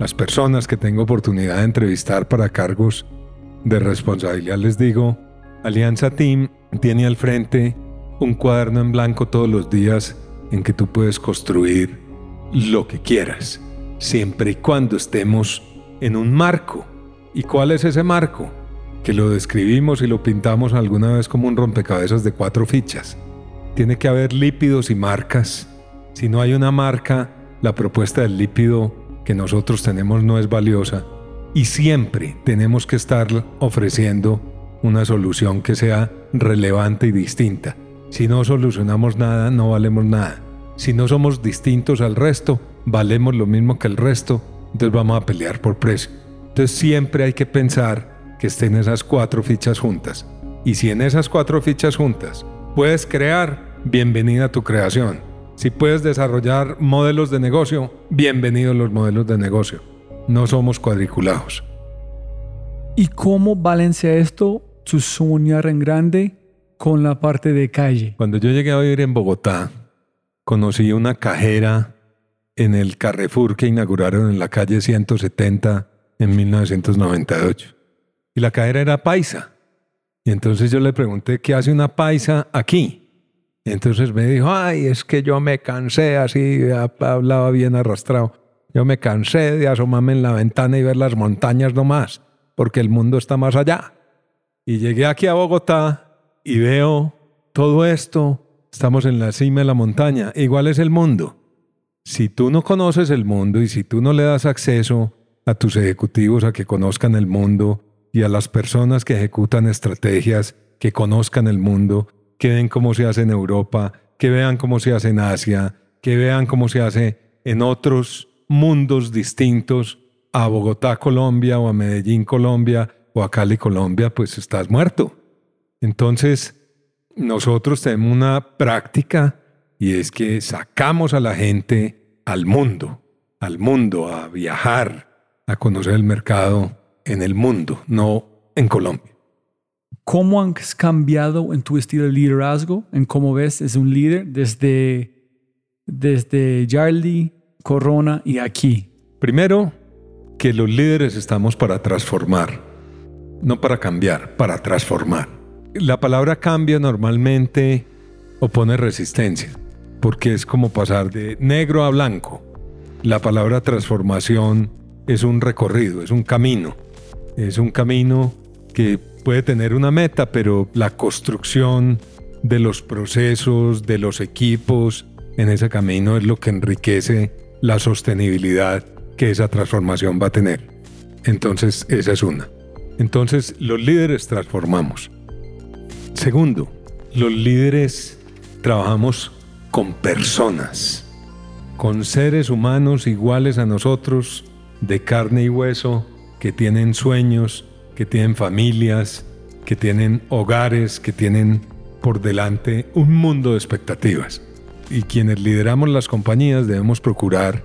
Las personas que tengo oportunidad de entrevistar para cargos de responsabilidad les digo, Alianza Team tiene al frente un cuaderno en blanco todos los días en que tú puedes construir lo que quieras, siempre y cuando estemos en un marco. ¿Y cuál es ese marco? Que lo describimos y lo pintamos alguna vez como un rompecabezas de cuatro fichas. Tiene que haber lípidos y marcas. Si no hay una marca, la propuesta del lípido que nosotros tenemos no es valiosa. Y siempre tenemos que estar ofreciendo una solución que sea relevante y distinta. Si no solucionamos nada, no valemos nada. Si no somos distintos al resto, valemos lo mismo que el resto, entonces vamos a pelear por precio. Entonces siempre hay que pensar que estén esas cuatro fichas juntas. Y si en esas cuatro fichas juntas puedes crear, bienvenida a tu creación. Si puedes desarrollar modelos de negocio, bienvenidos los modelos de negocio. No somos cuadriculados. ¿Y cómo balancea esto su soñar en grande con la parte de calle? Cuando yo llegué a vivir en Bogotá, conocí una cajera en el Carrefour que inauguraron en la calle 170 en 1998. Y la cajera era paisa. Y entonces yo le pregunté, ¿qué hace una paisa aquí? Y entonces me dijo, ay, es que yo me cansé, así hablaba bien arrastrado. Yo me cansé de asomarme en la ventana y ver las montañas nomás, porque el mundo está más allá. Y llegué aquí a Bogotá y veo todo esto. Estamos en la cima de la montaña. Igual es el mundo. Si tú no conoces el mundo y si tú no le das acceso a tus ejecutivos a que conozcan el mundo y a las personas que ejecutan estrategias que conozcan el mundo, que ven cómo se hace en Europa, que vean cómo se hace en Asia, que vean cómo se hace en otros mundos distintos a Bogotá, Colombia, o a Medellín, Colombia, o a Cali, Colombia, pues estás muerto. Entonces, nosotros tenemos una práctica y es que sacamos a la gente al mundo, al mundo, a viajar, a conocer el mercado en el mundo, no en Colombia. ¿Cómo has cambiado en tu estilo de liderazgo? ¿En cómo ves es un líder desde, desde Charlie, Corona y aquí? Primero, que los líderes estamos para transformar no para cambiar, para transformar. La palabra cambio normalmente opone resistencia, porque es como pasar de negro a blanco. La palabra transformación es un recorrido, es un camino. Es un camino que puede tener una meta, pero la construcción de los procesos, de los equipos en ese camino es lo que enriquece la sostenibilidad que esa transformación va a tener. Entonces, esa es una. Entonces, los líderes transformamos. Segundo, los líderes trabajamos con personas, con seres humanos iguales a nosotros, de carne y hueso, que tienen sueños, que tienen familias, que tienen hogares, que tienen por delante un mundo de expectativas. Y quienes lideramos las compañías debemos procurar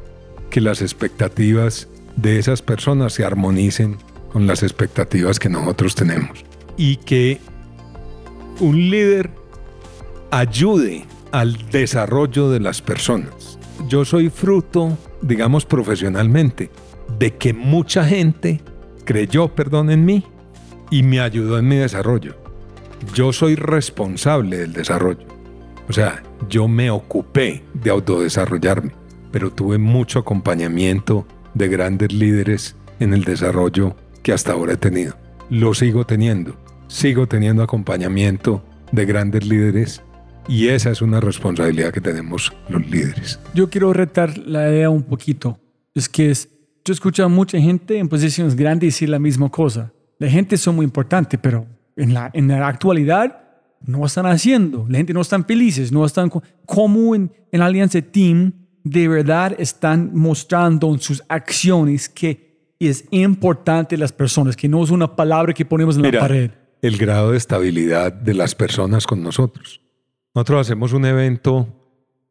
que las expectativas de esas personas se armonicen con las expectativas que nosotros tenemos. Y que un líder ayude al desarrollo de las personas. Yo soy fruto, digamos profesionalmente, de que mucha gente creyó, perdón, en mí y me ayudó en mi desarrollo. Yo soy responsable del desarrollo. O sea, yo me ocupé de autodesarrollarme, pero tuve mucho acompañamiento de grandes líderes en el desarrollo que hasta ahora he tenido. Lo sigo teniendo. Sigo teniendo acompañamiento de grandes líderes y esa es una responsabilidad que tenemos los líderes. Yo quiero retar la idea un poquito. Es que es, yo escucho a mucha gente en posiciones grandes decir la misma cosa. La gente es muy importante, pero en la, en la actualidad no están haciendo. La gente no están felices, no están como en, en Alianza Team de verdad están mostrando en sus acciones que es importante las personas, que no es una palabra que ponemos en la pared. El grado de estabilidad de las personas con nosotros. Nosotros hacemos un evento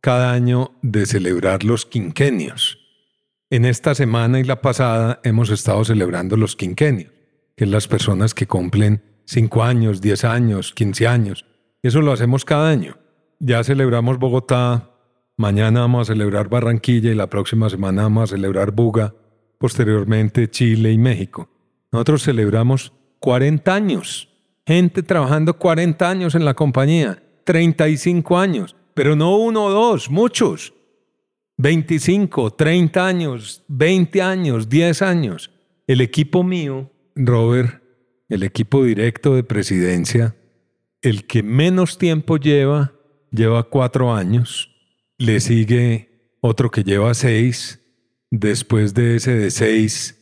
cada año de celebrar los quinquenios. En esta semana y la pasada hemos estado celebrando los quinquenios, que es las personas que cumplen 5 años, 10 años, 15 años. Eso lo hacemos cada año. Ya celebramos Bogotá, mañana vamos a celebrar Barranquilla y la próxima semana vamos a celebrar Buga posteriormente Chile y México. Nosotros celebramos 40 años, gente trabajando 40 años en la compañía, 35 años, pero no uno o dos, muchos. 25, 30 años, 20 años, 10 años. El equipo mío, Robert, el equipo directo de presidencia, el que menos tiempo lleva, lleva cuatro años. Le sigue otro que lleva seis. Después de ese de seis,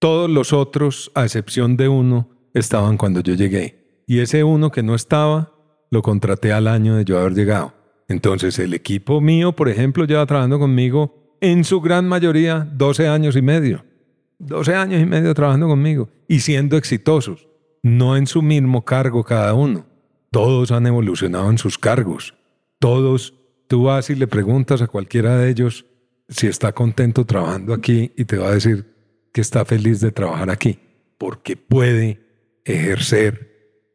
todos los otros, a excepción de uno, estaban cuando yo llegué. Y ese uno que no estaba, lo contraté al año de yo haber llegado. Entonces el equipo mío, por ejemplo, lleva trabajando conmigo en su gran mayoría 12 años y medio. 12 años y medio trabajando conmigo y siendo exitosos, no en su mismo cargo cada uno. Todos han evolucionado en sus cargos. Todos, tú vas y le preguntas a cualquiera de ellos si está contento trabajando aquí y te va a decir que está feliz de trabajar aquí, porque puede ejercer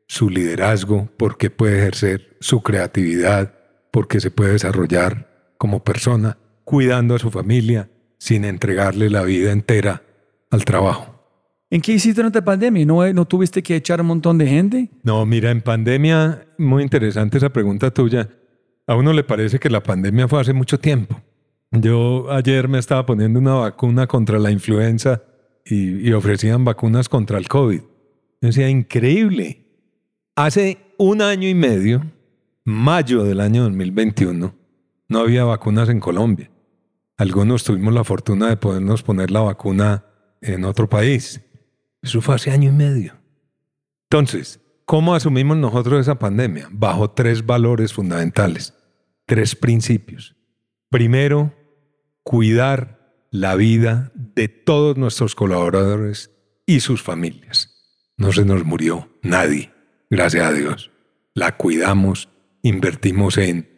su liderazgo, porque puede ejercer su creatividad, porque se puede desarrollar como persona, cuidando a su familia, sin entregarle la vida entera al trabajo. ¿En qué hiciste durante la pandemia? ¿No, ¿No tuviste que echar un montón de gente? No, mira, en pandemia, muy interesante esa pregunta tuya. A uno le parece que la pandemia fue hace mucho tiempo. Yo ayer me estaba poniendo una vacuna contra la influenza y, y ofrecían vacunas contra el COVID. Yo decía, increíble. Hace un año y medio mayo del año 2021, no había vacunas en Colombia. Algunos tuvimos la fortuna de podernos poner la vacuna en otro país. Eso fue hace año y medio. Entonces, ¿cómo asumimos nosotros esa pandemia? Bajo tres valores fundamentales, tres principios. Primero, cuidar la vida de todos nuestros colaboradores y sus familias. No se nos murió nadie, gracias a Dios. La cuidamos invertimos en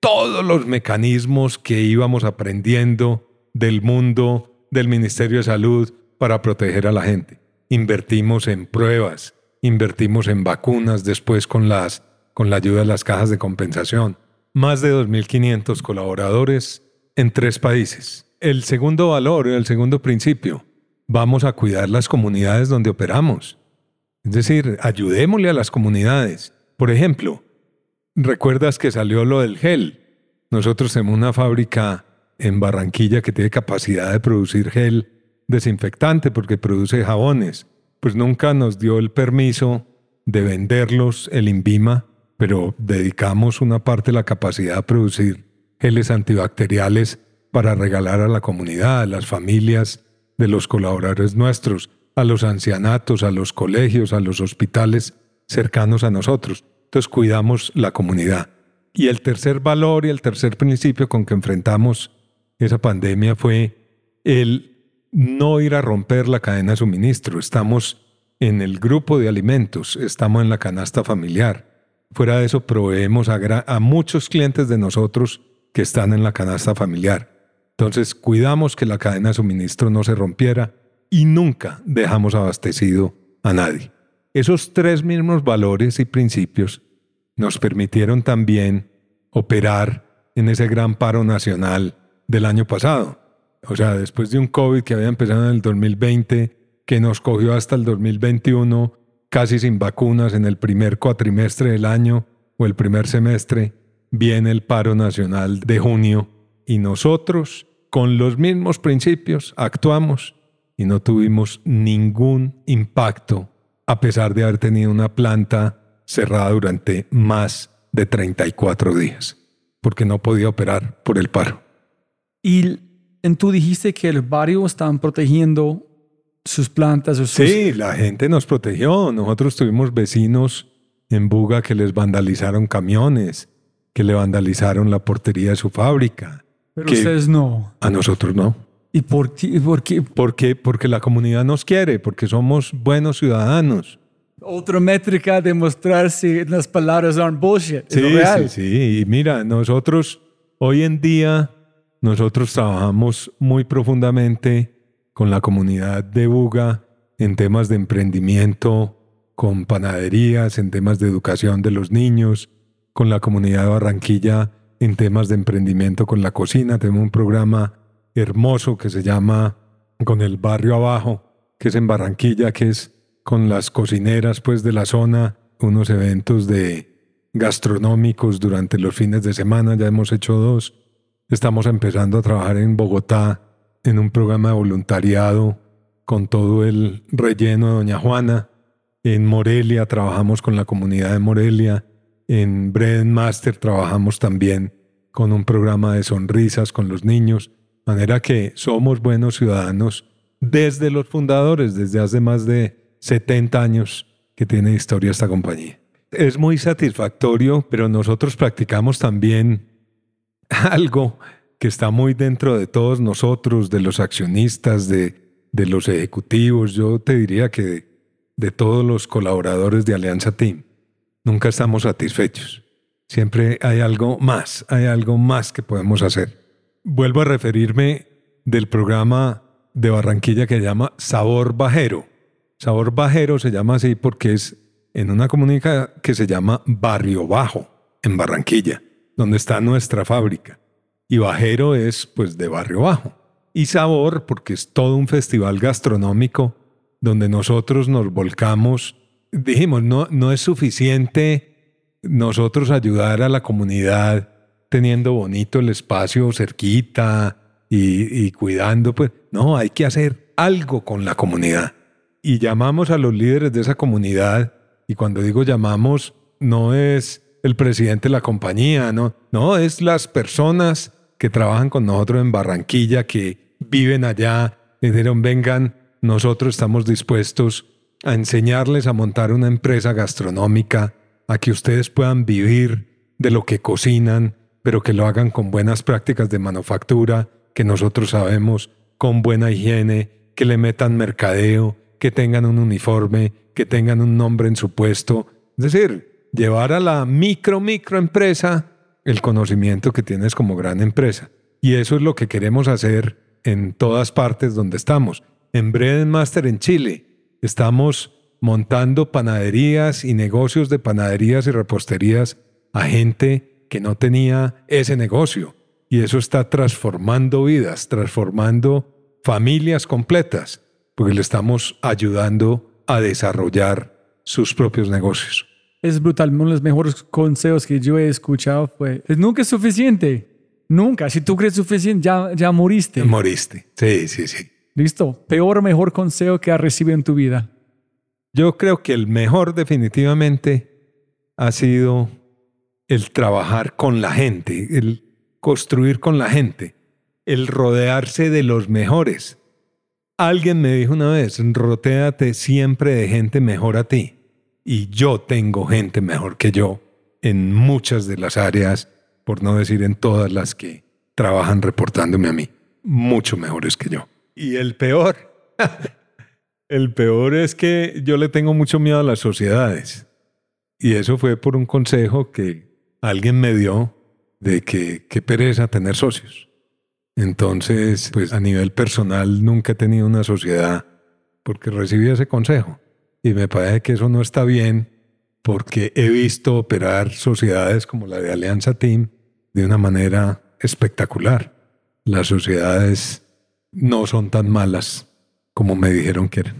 todos los mecanismos que íbamos aprendiendo del mundo del Ministerio de Salud para proteger a la gente. Invertimos en pruebas, invertimos en vacunas después con, las, con la ayuda de las cajas de compensación. Más de 2.500 colaboradores en tres países. El segundo valor, el segundo principio, vamos a cuidar las comunidades donde operamos. Es decir, ayudémosle a las comunidades. Por ejemplo, ¿Recuerdas que salió lo del gel? Nosotros tenemos una fábrica en Barranquilla que tiene capacidad de producir gel desinfectante porque produce jabones. Pues nunca nos dio el permiso de venderlos el INVIMA, pero dedicamos una parte de la capacidad a producir geles antibacteriales para regalar a la comunidad, a las familias de los colaboradores nuestros, a los ancianatos, a los colegios, a los hospitales cercanos a nosotros. Entonces cuidamos la comunidad. Y el tercer valor y el tercer principio con que enfrentamos esa pandemia fue el no ir a romper la cadena de suministro. Estamos en el grupo de alimentos, estamos en la canasta familiar. Fuera de eso, proveemos a, a muchos clientes de nosotros que están en la canasta familiar. Entonces, cuidamos que la cadena de suministro no se rompiera y nunca dejamos abastecido a nadie. Esos tres mismos valores y principios nos permitieron también operar en ese gran paro nacional del año pasado. O sea, después de un COVID que había empezado en el 2020, que nos cogió hasta el 2021, casi sin vacunas en el primer cuatrimestre del año o el primer semestre, viene el paro nacional de junio y nosotros, con los mismos principios, actuamos y no tuvimos ningún impacto a pesar de haber tenido una planta cerrada durante más de 34 días, porque no podía operar por el paro. Y tú dijiste que el barrio estaban protegiendo sus plantas. Sus... Sí, la gente nos protegió. Nosotros tuvimos vecinos en Buga que les vandalizaron camiones, que le vandalizaron la portería de su fábrica. Pero ustedes no. A nosotros no. ¿Y por qué? Por qué? Porque, porque la comunidad nos quiere, porque somos buenos ciudadanos. Otra métrica de mostrar si las palabras son bullshit. Sí, real. sí, sí. Y mira, nosotros hoy en día, nosotros trabajamos muy profundamente con la comunidad de Buga en temas de emprendimiento, con panaderías, en temas de educación de los niños, con la comunidad de Barranquilla en temas de emprendimiento con la cocina. Tenemos un programa hermoso que se llama Con el Barrio Abajo, que es en Barranquilla, que es con las cocineras pues de la zona, unos eventos de, gastronómicos durante los fines de semana, ya hemos hecho dos. Estamos empezando a trabajar en Bogotá en un programa de voluntariado con todo el relleno de Doña Juana. En Morelia trabajamos con la comunidad de Morelia. En Bread Master trabajamos también con un programa de sonrisas con los niños. Manera que somos buenos ciudadanos desde los fundadores, desde hace más de 70 años que tiene historia esta compañía. Es muy satisfactorio, pero nosotros practicamos también *laughs* algo que está muy dentro de todos nosotros, de los accionistas, de, de los ejecutivos, yo te diría que de, de todos los colaboradores de Alianza Team. Nunca estamos satisfechos. Siempre hay algo más, hay algo más que podemos hacer. Vuelvo a referirme del programa de Barranquilla que se llama Sabor Bajero. Sabor Bajero se llama así porque es en una comunidad que se llama Barrio Bajo, en Barranquilla, donde está nuestra fábrica. Y Bajero es pues de Barrio Bajo. Y Sabor porque es todo un festival gastronómico donde nosotros nos volcamos. Dijimos, no, no es suficiente nosotros ayudar a la comunidad teniendo bonito el espacio cerquita y, y cuidando, pues no, hay que hacer algo con la comunidad. Y llamamos a los líderes de esa comunidad, y cuando digo llamamos, no es el presidente de la compañía, no, no, es las personas que trabajan con nosotros en Barranquilla, que viven allá, dijeron, vengan, nosotros estamos dispuestos a enseñarles a montar una empresa gastronómica, a que ustedes puedan vivir de lo que cocinan, pero que lo hagan con buenas prácticas de manufactura, que nosotros sabemos, con buena higiene, que le metan mercadeo, que tengan un uniforme, que tengan un nombre en su puesto. Es decir, llevar a la micro, micro empresa el conocimiento que tienes como gran empresa. Y eso es lo que queremos hacer en todas partes donde estamos. En Bread Master en Chile estamos montando panaderías y negocios de panaderías y reposterías a gente que no tenía ese negocio. Y eso está transformando vidas, transformando familias completas, porque le estamos ayudando a desarrollar sus propios negocios. Es brutal. Uno de los mejores consejos que yo he escuchado fue, nunca es suficiente. Nunca. Si tú crees suficiente, ya, ya moriste. Moriste. Sí, sí, sí. Listo. Peor o mejor consejo que has recibido en tu vida. Yo creo que el mejor definitivamente ha sido el trabajar con la gente, el construir con la gente, el rodearse de los mejores. Alguien me dijo una vez, rotéate siempre de gente mejor a ti y yo tengo gente mejor que yo en muchas de las áreas, por no decir en todas las que trabajan reportándome a mí, mucho mejores que yo. Y el peor, *laughs* el peor es que yo le tengo mucho miedo a las sociedades. Y eso fue por un consejo que alguien me dio de que qué pereza tener socios. Entonces, pues a nivel personal nunca he tenido una sociedad porque recibí ese consejo. Y me parece que eso no está bien porque he visto operar sociedades como la de Alianza Team de una manera espectacular. Las sociedades no son tan malas como me dijeron que eran.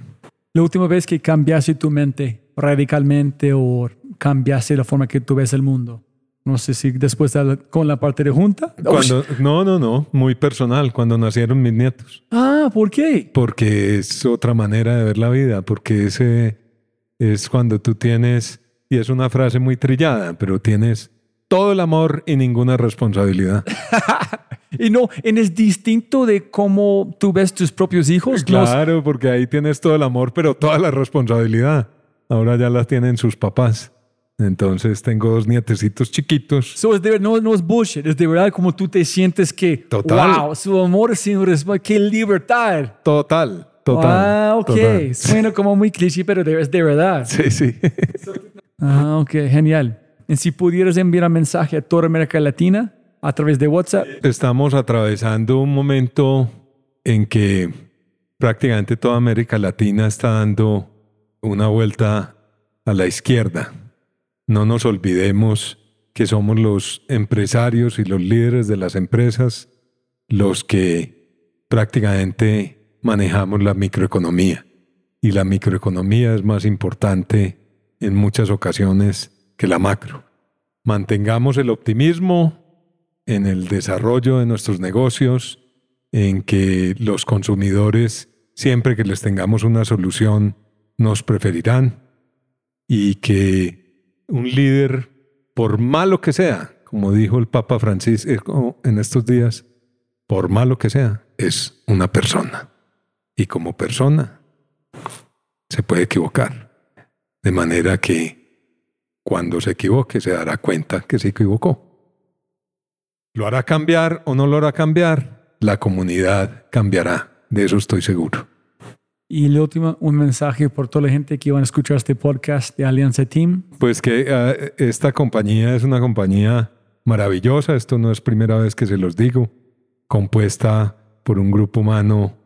La última vez que cambiaste tu mente radicalmente o cambiaste la forma que tú ves el mundo. No sé si después con la parte de junta. Cuando, no, no, no, muy personal, cuando nacieron mis nietos. Ah, ¿por qué? Porque es otra manera de ver la vida, porque ese es cuando tú tienes, y es una frase muy trillada, pero tienes todo el amor y ninguna responsabilidad. *laughs* y no, es distinto de cómo tú ves tus propios hijos. Claro, porque ahí tienes todo el amor, pero toda la responsabilidad. Ahora ya las tienen sus papás. Entonces tengo dos nietecitos chiquitos. So es de, no, no es bullshit, es de verdad como tú te sientes que, Total. wow, su amor sin respeto, qué libertad. Total, total. Ah, ok. *laughs* Suena como muy cliché, pero es de verdad. Sí, sí. ah, ok, genial. Y si pudieras enviar un mensaje a toda América Latina a través de WhatsApp. Estamos atravesando un momento en que prácticamente toda América Latina está dando una vuelta a la izquierda no nos olvidemos que somos los empresarios y los líderes de las empresas los que prácticamente manejamos la microeconomía. Y la microeconomía es más importante en muchas ocasiones que la macro. mantengamos el optimismo en el desarrollo de nuestros negocios, en que los consumidores, siempre que les tengamos una solución, nos preferirán y que un líder, por malo que sea, como dijo el Papa Francisco en estos días, por malo que sea, es una persona. Y como persona se puede equivocar. De manera que cuando se equivoque se dará cuenta que se equivocó. ¿Lo hará cambiar o no lo hará cambiar? La comunidad cambiará, de eso estoy seguro. Y el último, un mensaje por toda la gente que van a escuchar este podcast de Alianza Team. Pues que uh, esta compañía es una compañía maravillosa, esto no es primera vez que se los digo, compuesta por un grupo humano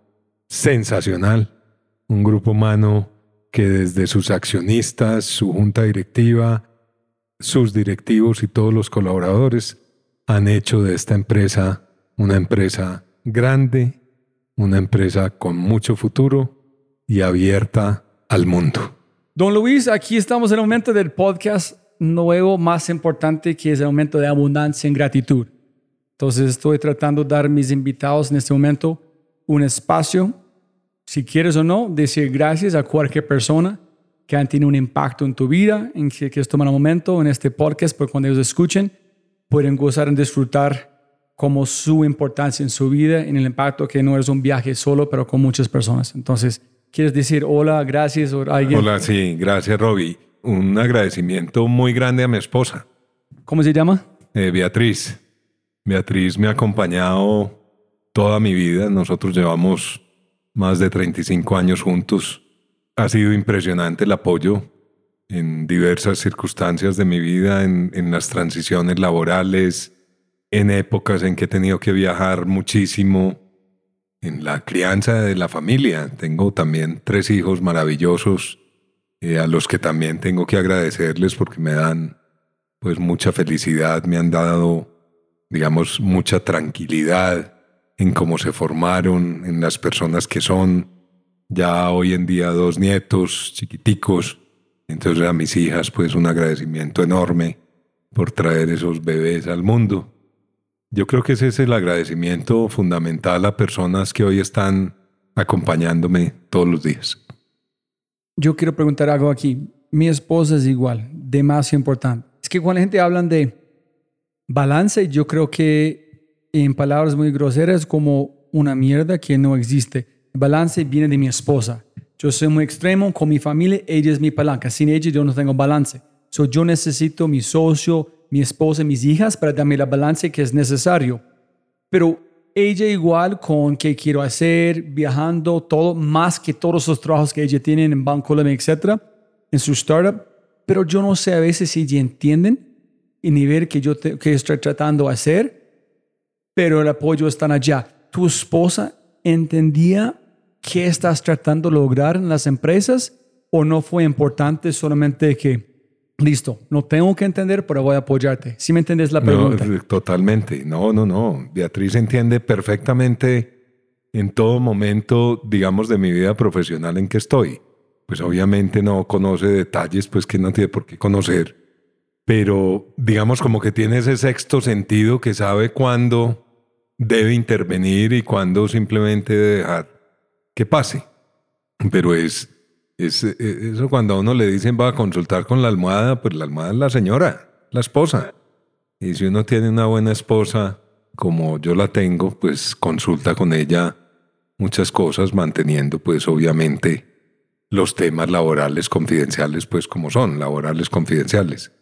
sensacional, un grupo humano que desde sus accionistas, su junta directiva, sus directivos y todos los colaboradores han hecho de esta empresa una empresa grande, una empresa con mucho futuro y abierta al mundo. Don Luis, aquí estamos en el momento del podcast nuevo más importante que es el momento de abundancia en gratitud. Entonces estoy tratando de dar a mis invitados en este momento un espacio, si quieres o no, decir gracias a cualquier persona que han tenido un impacto en tu vida, en que quieres tomar un momento en este podcast, porque cuando ellos escuchen, pueden gozar y disfrutar como su importancia en su vida, en el impacto que no es un viaje solo, pero con muchas personas. Entonces, ¿Quieres decir hola, gracias o alguien? Hola, sí, gracias, Robbie. Un agradecimiento muy grande a mi esposa. ¿Cómo se llama? Eh, Beatriz. Beatriz me ha acompañado toda mi vida. Nosotros llevamos más de 35 años juntos. Ha sido impresionante el apoyo en diversas circunstancias de mi vida, en, en las transiciones laborales, en épocas en que he tenido que viajar muchísimo en la crianza de la familia. Tengo también tres hijos maravillosos eh, a los que también tengo que agradecerles porque me dan pues mucha felicidad, me han dado digamos mucha tranquilidad en cómo se formaron, en las personas que son. Ya hoy en día dos nietos chiquiticos, entonces a mis hijas pues un agradecimiento enorme por traer esos bebés al mundo. Yo creo que ese es el agradecimiento fundamental a personas que hoy están acompañándome todos los días. Yo quiero preguntar algo aquí. Mi esposa es igual, demasiado importante. Es que cuando la gente habla de balance, yo creo que en palabras muy groseras como una mierda que no existe. balance viene de mi esposa. Yo soy muy extremo con mi familia, ella es mi palanca. Sin ella yo no tengo balance. So, yo necesito mi socio, mi esposa y mis hijas para darme la balance que es necesario. Pero ella igual con qué quiero hacer, viajando, todo, más que todos los trabajos que ella tiene en Bancolombia, etcétera, en su startup. Pero yo no sé a veces si ella entienden el nivel que yo que estoy tratando de hacer, pero el apoyo está allá. ¿Tu esposa entendía qué estás tratando de lograr en las empresas o no fue importante solamente que Listo, no tengo que entender, pero voy a apoyarte. ¿Sí me entiendes la pregunta? No, totalmente. No, no, no. Beatriz entiende perfectamente en todo momento, digamos, de mi vida profesional en que estoy. Pues obviamente no conoce detalles, pues que no tiene por qué conocer. Pero digamos como que tiene ese sexto sentido que sabe cuándo debe intervenir y cuándo simplemente dejar que pase. Pero es es, eh, eso cuando a uno le dicen va a consultar con la almohada, pues la almohada es la señora, la esposa. Y si uno tiene una buena esposa, como yo la tengo, pues consulta con ella muchas cosas, manteniendo pues obviamente los temas laborales confidenciales, pues como son, laborales confidenciales.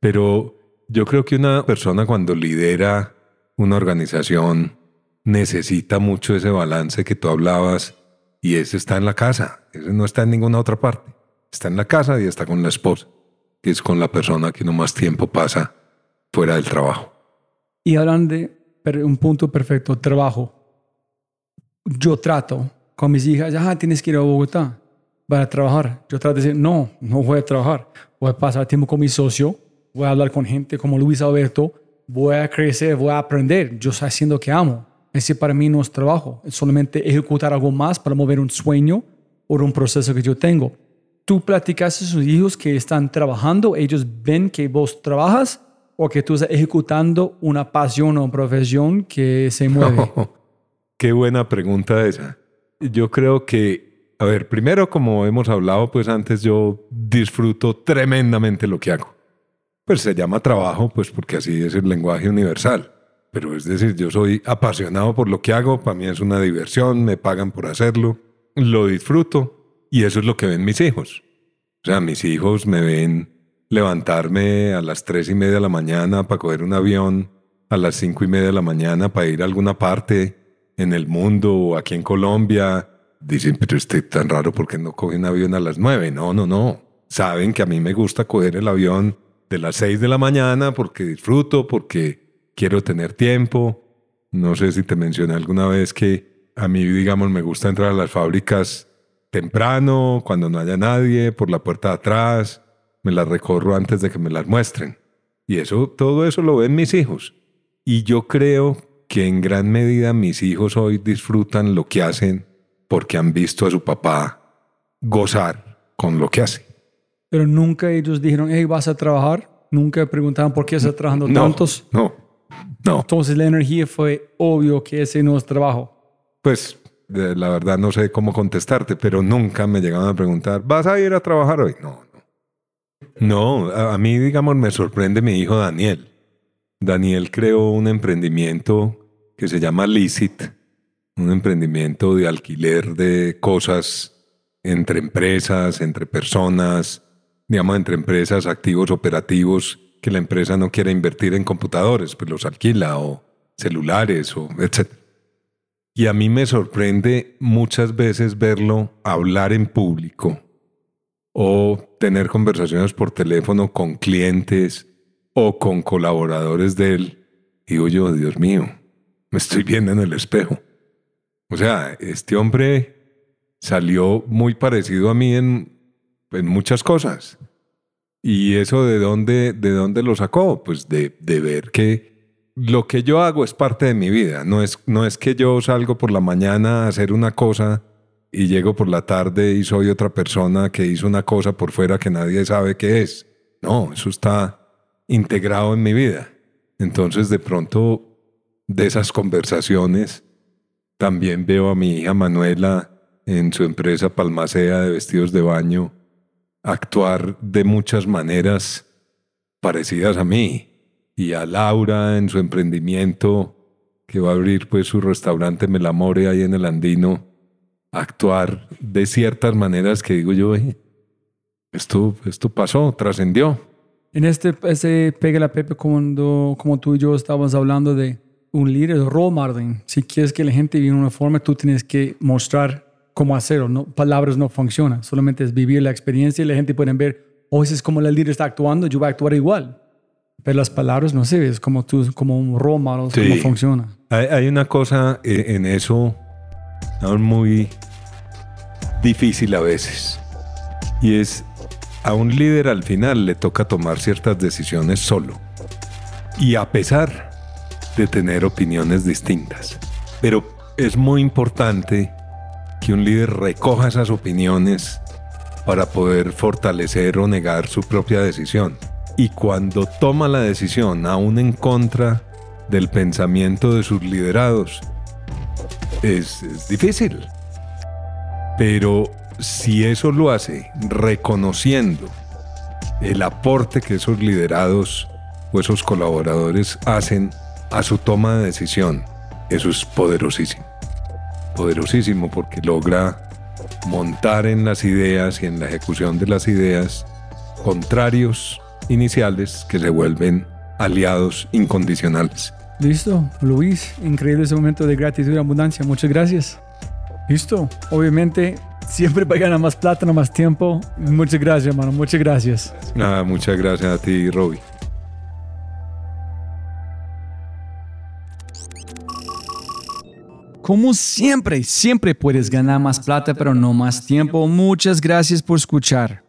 Pero yo creo que una persona cuando lidera una organización necesita mucho ese balance que tú hablabas y ese está en la casa, ese no está en ninguna otra parte. Está en la casa y está con la esposa, que es con la persona que no más tiempo pasa fuera del trabajo. Y hablan de un punto perfecto, trabajo. Yo trato con mis hijas, ah, tienes que ir a Bogotá para trabajar. Yo trato de decir, no, no voy a trabajar. Voy a pasar tiempo con mi socio, voy a hablar con gente como Luis Alberto, voy a crecer, voy a aprender. Yo estoy haciendo que amo. Ese para mí no es trabajo, es solamente ejecutar algo más para mover un sueño o un proceso que yo tengo. Tú platicas a sus hijos que están trabajando, ellos ven que vos trabajas o que tú estás ejecutando una pasión o profesión que se *laughs* mueve? qué buena pregunta esa. Yo creo que, a ver, primero como hemos hablado pues antes, yo disfruto tremendamente lo que hago. Pues se llama trabajo, pues porque así es el lenguaje universal. Pero es decir, yo soy apasionado por lo que hago, para mí es una diversión, me pagan por hacerlo, lo disfruto y eso es lo que ven mis hijos. O sea, mis hijos me ven levantarme a las tres y media de la mañana para coger un avión, a las cinco y media de la mañana para ir a alguna parte en el mundo o aquí en Colombia. Dicen, pero este tan raro porque no coge un avión a las nueve. No, no, no. Saben que a mí me gusta coger el avión de las seis de la mañana porque disfruto, porque quiero tener tiempo. No sé si te mencioné alguna vez que a mí, digamos, me gusta entrar a las fábricas temprano, cuando no haya nadie, por la puerta de atrás me las recorro antes de que me las muestren. Y eso, todo eso lo ven mis hijos. Y yo creo que en gran medida mis hijos hoy disfrutan lo que hacen porque han visto a su papá gozar con lo que hace. Pero nunca ellos dijeron, hey, vas a trabajar. Nunca preguntaban por qué estás trabajando tantos. No, no. Entonces la energía fue obvio que ese no es trabajo. Pues la verdad no sé cómo contestarte, pero nunca me llegaban a preguntar, ¿vas a ir a trabajar hoy? No, no, a mí, digamos, me sorprende mi hijo Daniel. Daniel creó un emprendimiento que se llama Licit, un emprendimiento de alquiler de cosas entre empresas, entre personas, digamos, entre empresas, activos operativos, que la empresa no quiere invertir en computadores, pues los alquila o celulares o etc. Y a mí me sorprende muchas veces verlo hablar en público o tener conversaciones por teléfono con clientes o con colaboradores de él, digo yo, Dios mío, me estoy viendo en el espejo. O sea, este hombre salió muy parecido a mí en muchas cosas. ¿Y eso de dónde, de dónde lo sacó? Pues de, de, ver que lo que yo hago es parte de mi vida. No es, no es que yo salgo por la mañana a hacer una cosa y llego por la tarde y soy otra persona que hizo una cosa por fuera que nadie sabe qué es. No, eso está integrado en mi vida. Entonces de pronto de esas conversaciones también veo a mi hija Manuela en su empresa Palmacea de vestidos de baño actuar de muchas maneras parecidas a mí y a Laura en su emprendimiento que va a abrir pues su restaurante Melamore ahí en el Andino actuar de ciertas maneras que digo yo, esto, esto pasó, trascendió. En este ese Pega la Pepe, cuando, como tú y yo estábamos hablando de un líder, de role si quieres que la gente viva una forma, tú tienes que mostrar cómo hacerlo. No, palabras no funcionan, solamente es vivir la experiencia y la gente puede ver, oh, ese es como el líder está actuando, yo voy a actuar igual. Pero las palabras no sé, es como, tú, como un role model, cómo funciona. Hay, hay una cosa eh, en eso muy difícil a veces. Y es, a un líder al final le toca tomar ciertas decisiones solo. Y a pesar de tener opiniones distintas. Pero es muy importante que un líder recoja esas opiniones para poder fortalecer o negar su propia decisión. Y cuando toma la decisión aún en contra del pensamiento de sus liderados, es, difícil. Pero si eso lo hace reconociendo el aporte que esos liderados o esos colaboradores hacen a su toma de decisión, eso es poderosísimo. Poderosísimo porque logra montar en las ideas y en la ejecución de las ideas contrarios iniciales que se vuelven aliados incondicionales. Listo, Luis, increíble ese momento de gratitud y abundancia. Muchas gracias. Listo, obviamente siempre para ganar más plata, no más tiempo. Muchas gracias, hermano, muchas gracias. Nada, muchas gracias a ti, Robbie. Como siempre, siempre puedes ganar más plata, pero no más tiempo. Muchas gracias por escuchar.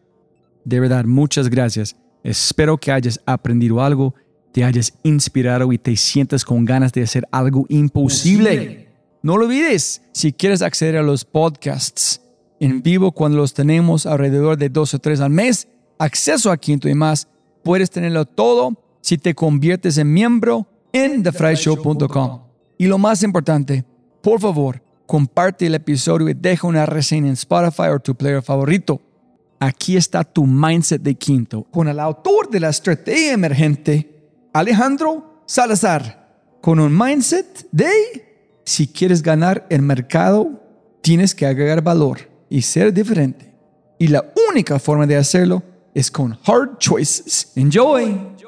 De verdad, muchas gracias. Espero que hayas aprendido algo te hayas inspirado y te sientas con ganas de hacer algo imposible. No lo olvides, si quieres acceder a los podcasts en vivo cuando los tenemos alrededor de dos o tres al mes, acceso a Quinto y más, puedes tenerlo todo si te conviertes en miembro en thefryshow.com. Y lo más importante, por favor, comparte el episodio y deja una reseña en Spotify o tu player favorito. Aquí está tu mindset de quinto con el autor de la estrategia emergente, Alejandro Salazar, con un mindset de si quieres ganar el mercado, tienes que agregar valor y ser diferente. Y la única forma de hacerlo es con hard choices. Enjoy.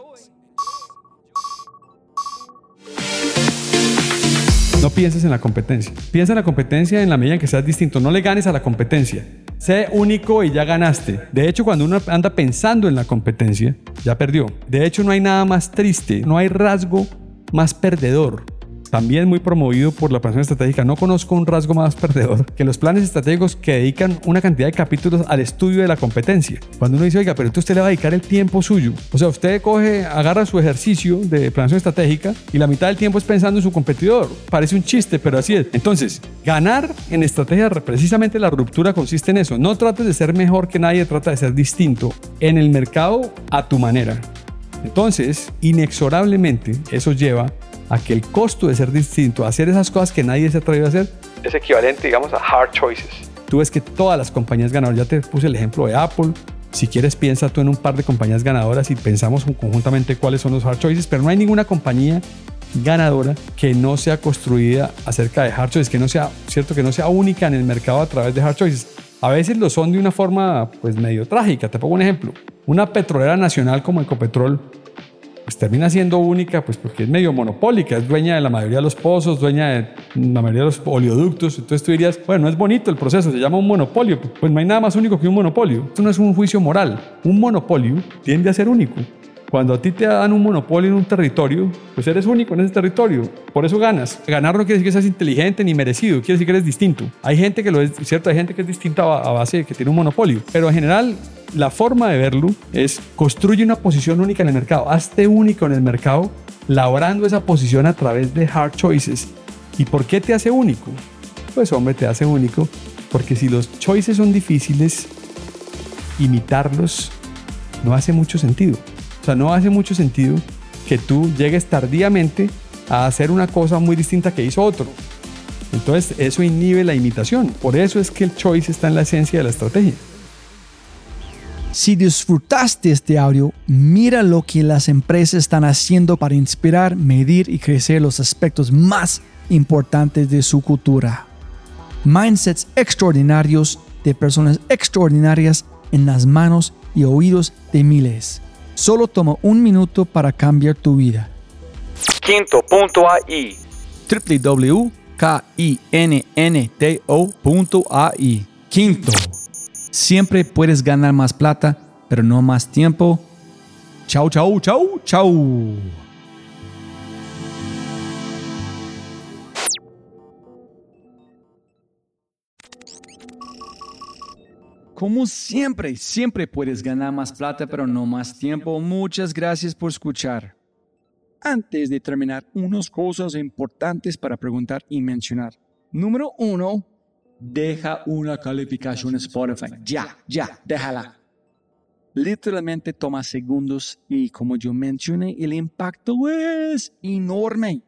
No pienses en la competencia. Piensa en la competencia en la medida en que seas distinto. No le ganes a la competencia. Sé único y ya ganaste. De hecho, cuando uno anda pensando en la competencia, ya perdió. De hecho, no hay nada más triste, no hay rasgo más perdedor también muy promovido por la planeación estratégica. No conozco un rasgo más perdedor que los planes estratégicos que dedican una cantidad de capítulos al estudio de la competencia. Cuando uno dice, oiga, pero usted le va a dedicar el tiempo suyo. O sea, usted coge, agarra su ejercicio de planeación estratégica y la mitad del tiempo es pensando en su competidor. Parece un chiste, pero así es. Entonces, ganar en estrategia, precisamente la ruptura consiste en eso. No trates de ser mejor que nadie, trata de ser distinto en el mercado a tu manera. Entonces, inexorablemente, eso lleva a que el costo de ser distinto, hacer esas cosas que nadie se ha atrevido a hacer, es equivalente, digamos, a hard choices. Tú ves que todas las compañías ganadoras, ya te puse el ejemplo de Apple, si quieres piensa tú en un par de compañías ganadoras y pensamos conjuntamente cuáles son los hard choices, pero no hay ninguna compañía ganadora que no sea construida acerca de hard choices, que no sea, cierto, que no sea única en el mercado a través de hard choices. A veces lo son de una forma pues medio trágica. Te pongo un ejemplo. Una petrolera nacional como Ecopetrol pues termina siendo única, pues porque es medio monopólica, es dueña de la mayoría de los pozos, dueña de la mayoría de los oleoductos. Entonces tú dirías, bueno, no es bonito el proceso, se llama un monopolio. Pues no hay nada más único que un monopolio. Esto no es un juicio moral. Un monopolio tiende a ser único. Cuando a ti te dan un monopolio en un territorio, pues eres único en ese territorio. Por eso ganas. Ganar no quiere decir que seas inteligente ni merecido, quiere decir que eres distinto. Hay gente que lo es, cierto, hay gente que es distinta a base de que tiene un monopolio. Pero en general, la forma de verlo es construye una posición única en el mercado. Hazte único en el mercado, labrando esa posición a través de hard choices. ¿Y por qué te hace único? Pues hombre, te hace único porque si los choices son difíciles, imitarlos no hace mucho sentido. O sea, no hace mucho sentido que tú llegues tardíamente a hacer una cosa muy distinta que hizo otro. Entonces eso inhibe la imitación. Por eso es que el choice está en la esencia de la estrategia. Si disfrutaste este audio, mira lo que las empresas están haciendo para inspirar, medir y crecer los aspectos más importantes de su cultura. Mindsets extraordinarios de personas extraordinarias en las manos y oídos de miles. Solo toma un minuto para cambiar tu vida. Quinto.ai www.kinnto.ai Quinto. Siempre puedes ganar más plata, pero no más tiempo. Chau, chau, chau, chau. Como siempre, siempre puedes ganar más plata, pero no más tiempo. Muchas gracias por escuchar. Antes de terminar, unas cosas importantes para preguntar y mencionar. Número uno, deja una calificación Spotify. Ya, ya, déjala. Literalmente toma segundos y como yo mencioné, el impacto es enorme.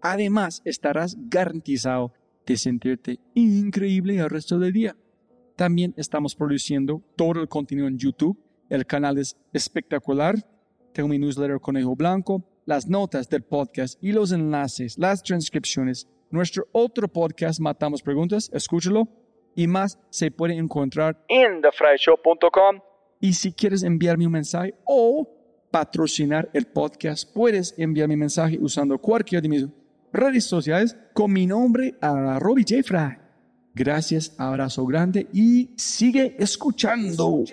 Además, estarás garantizado de sentirte increíble el resto del día. También estamos produciendo todo el contenido en YouTube. El canal es espectacular. Tengo mi newsletter Conejo Blanco, las notas del podcast y los enlaces, las transcripciones nuestro otro podcast, Matamos Preguntas, escúchalo. Y más se puede encontrar en thefryshow.com. Y si quieres enviarme un mensaje o patrocinar el podcast, puedes enviar mi mensaje usando cualquiera de mis redes sociales con mi nombre a Robbie J. Gracias, abrazo grande y sigue escuchando.